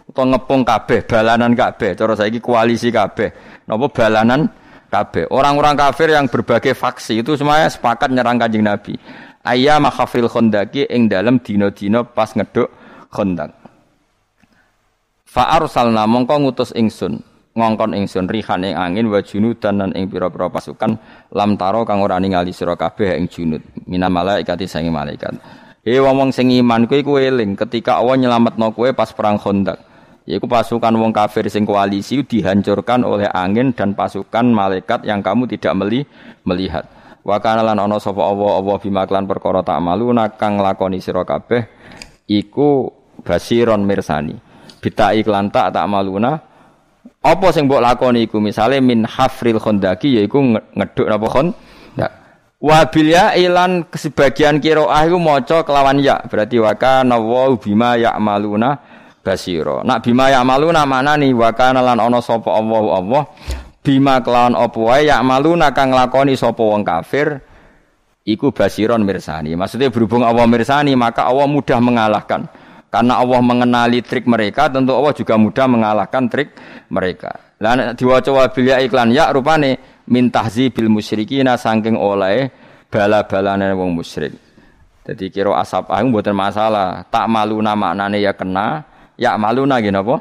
Utawa ngepung kabeh, balanan kabeh. Cara saiki koalisi kabeh. Napa balanan kabeh. Orang-orang kafir yang berbagai faksi itu semuanya sepakat nyerang Kanjeng Nabi. Ayyama khafril khandaqi ing dalem dina-dina pas ngeduk khandaq. Fa arsalna mongko ngutus ingsun ngongkon ingsun rihan ing angin wa junudan lan ing pira-pira pasukan lam taro kang ora ningali sira kabeh ing junud mina malaikati sange malaikat. He wong sing iman kuwi kuwi eling ketika Allah nyelametno kowe pas perang Khandaq. Yaiku pasukan wong kafir sing koalisi dihancurkan oleh angin dan pasukan malaikat yang kamu tidak meli melihat. Wa kana lan ana sapa Allah Allah bima klan perkara tak malu kang lakoni sira kabeh iku basiron mirsani. Bita iklan tak maluna apa sing mbok lakoni iku misale min hafril khondaki yaiku ngeduk napa khon ya. Wa bil ya ilan sebagian qiraah iku maca kelawan ya berarti wa kana wa bima ya'maluna basira. Nak bima ya'maluna maknani wa kana lan ana sapa Allah Allah bima kelawan apa wae yak malu kang nglakoni sapa wong kafir iku basiron mirsani. Maksudnya berhubung Allah mirsani maka Allah mudah mengalahkan. Karena Allah mengenali trik mereka, tentu Allah juga mudah mengalahkan trik mereka. Lah diwaca wabil ya iklan ya rupane min tahzibil musyrikina saking oleh bala-balane wong musyrik. Jadi kira asap agung buatan masalah. Tak malu nama maknane ya kena, ya maluna gini apa?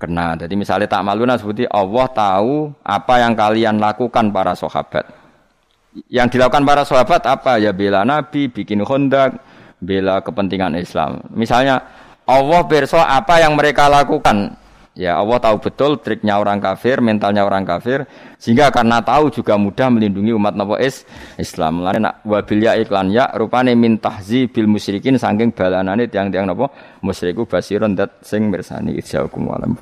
kena. Jadi misalnya tak maluna seperti Allah tahu apa yang kalian lakukan para sahabat. Yang dilakukan para sahabat apa? Ya bela Nabi, bikin kondak, bela kepentingan Islam. Misalnya Allah berso apa yang mereka lakukan. Ya Allah tahu betul triknya orang kafir, mentalnya orang kafir, sehingga karena tahu juga mudah melindungi umat Nabi is Islam. Lain nak wabilya iklan ya rupane min tahzi bil musyrikin saking balanane tiang-tiang napa musyriku basiron dat sing mirsani isyaukum walam.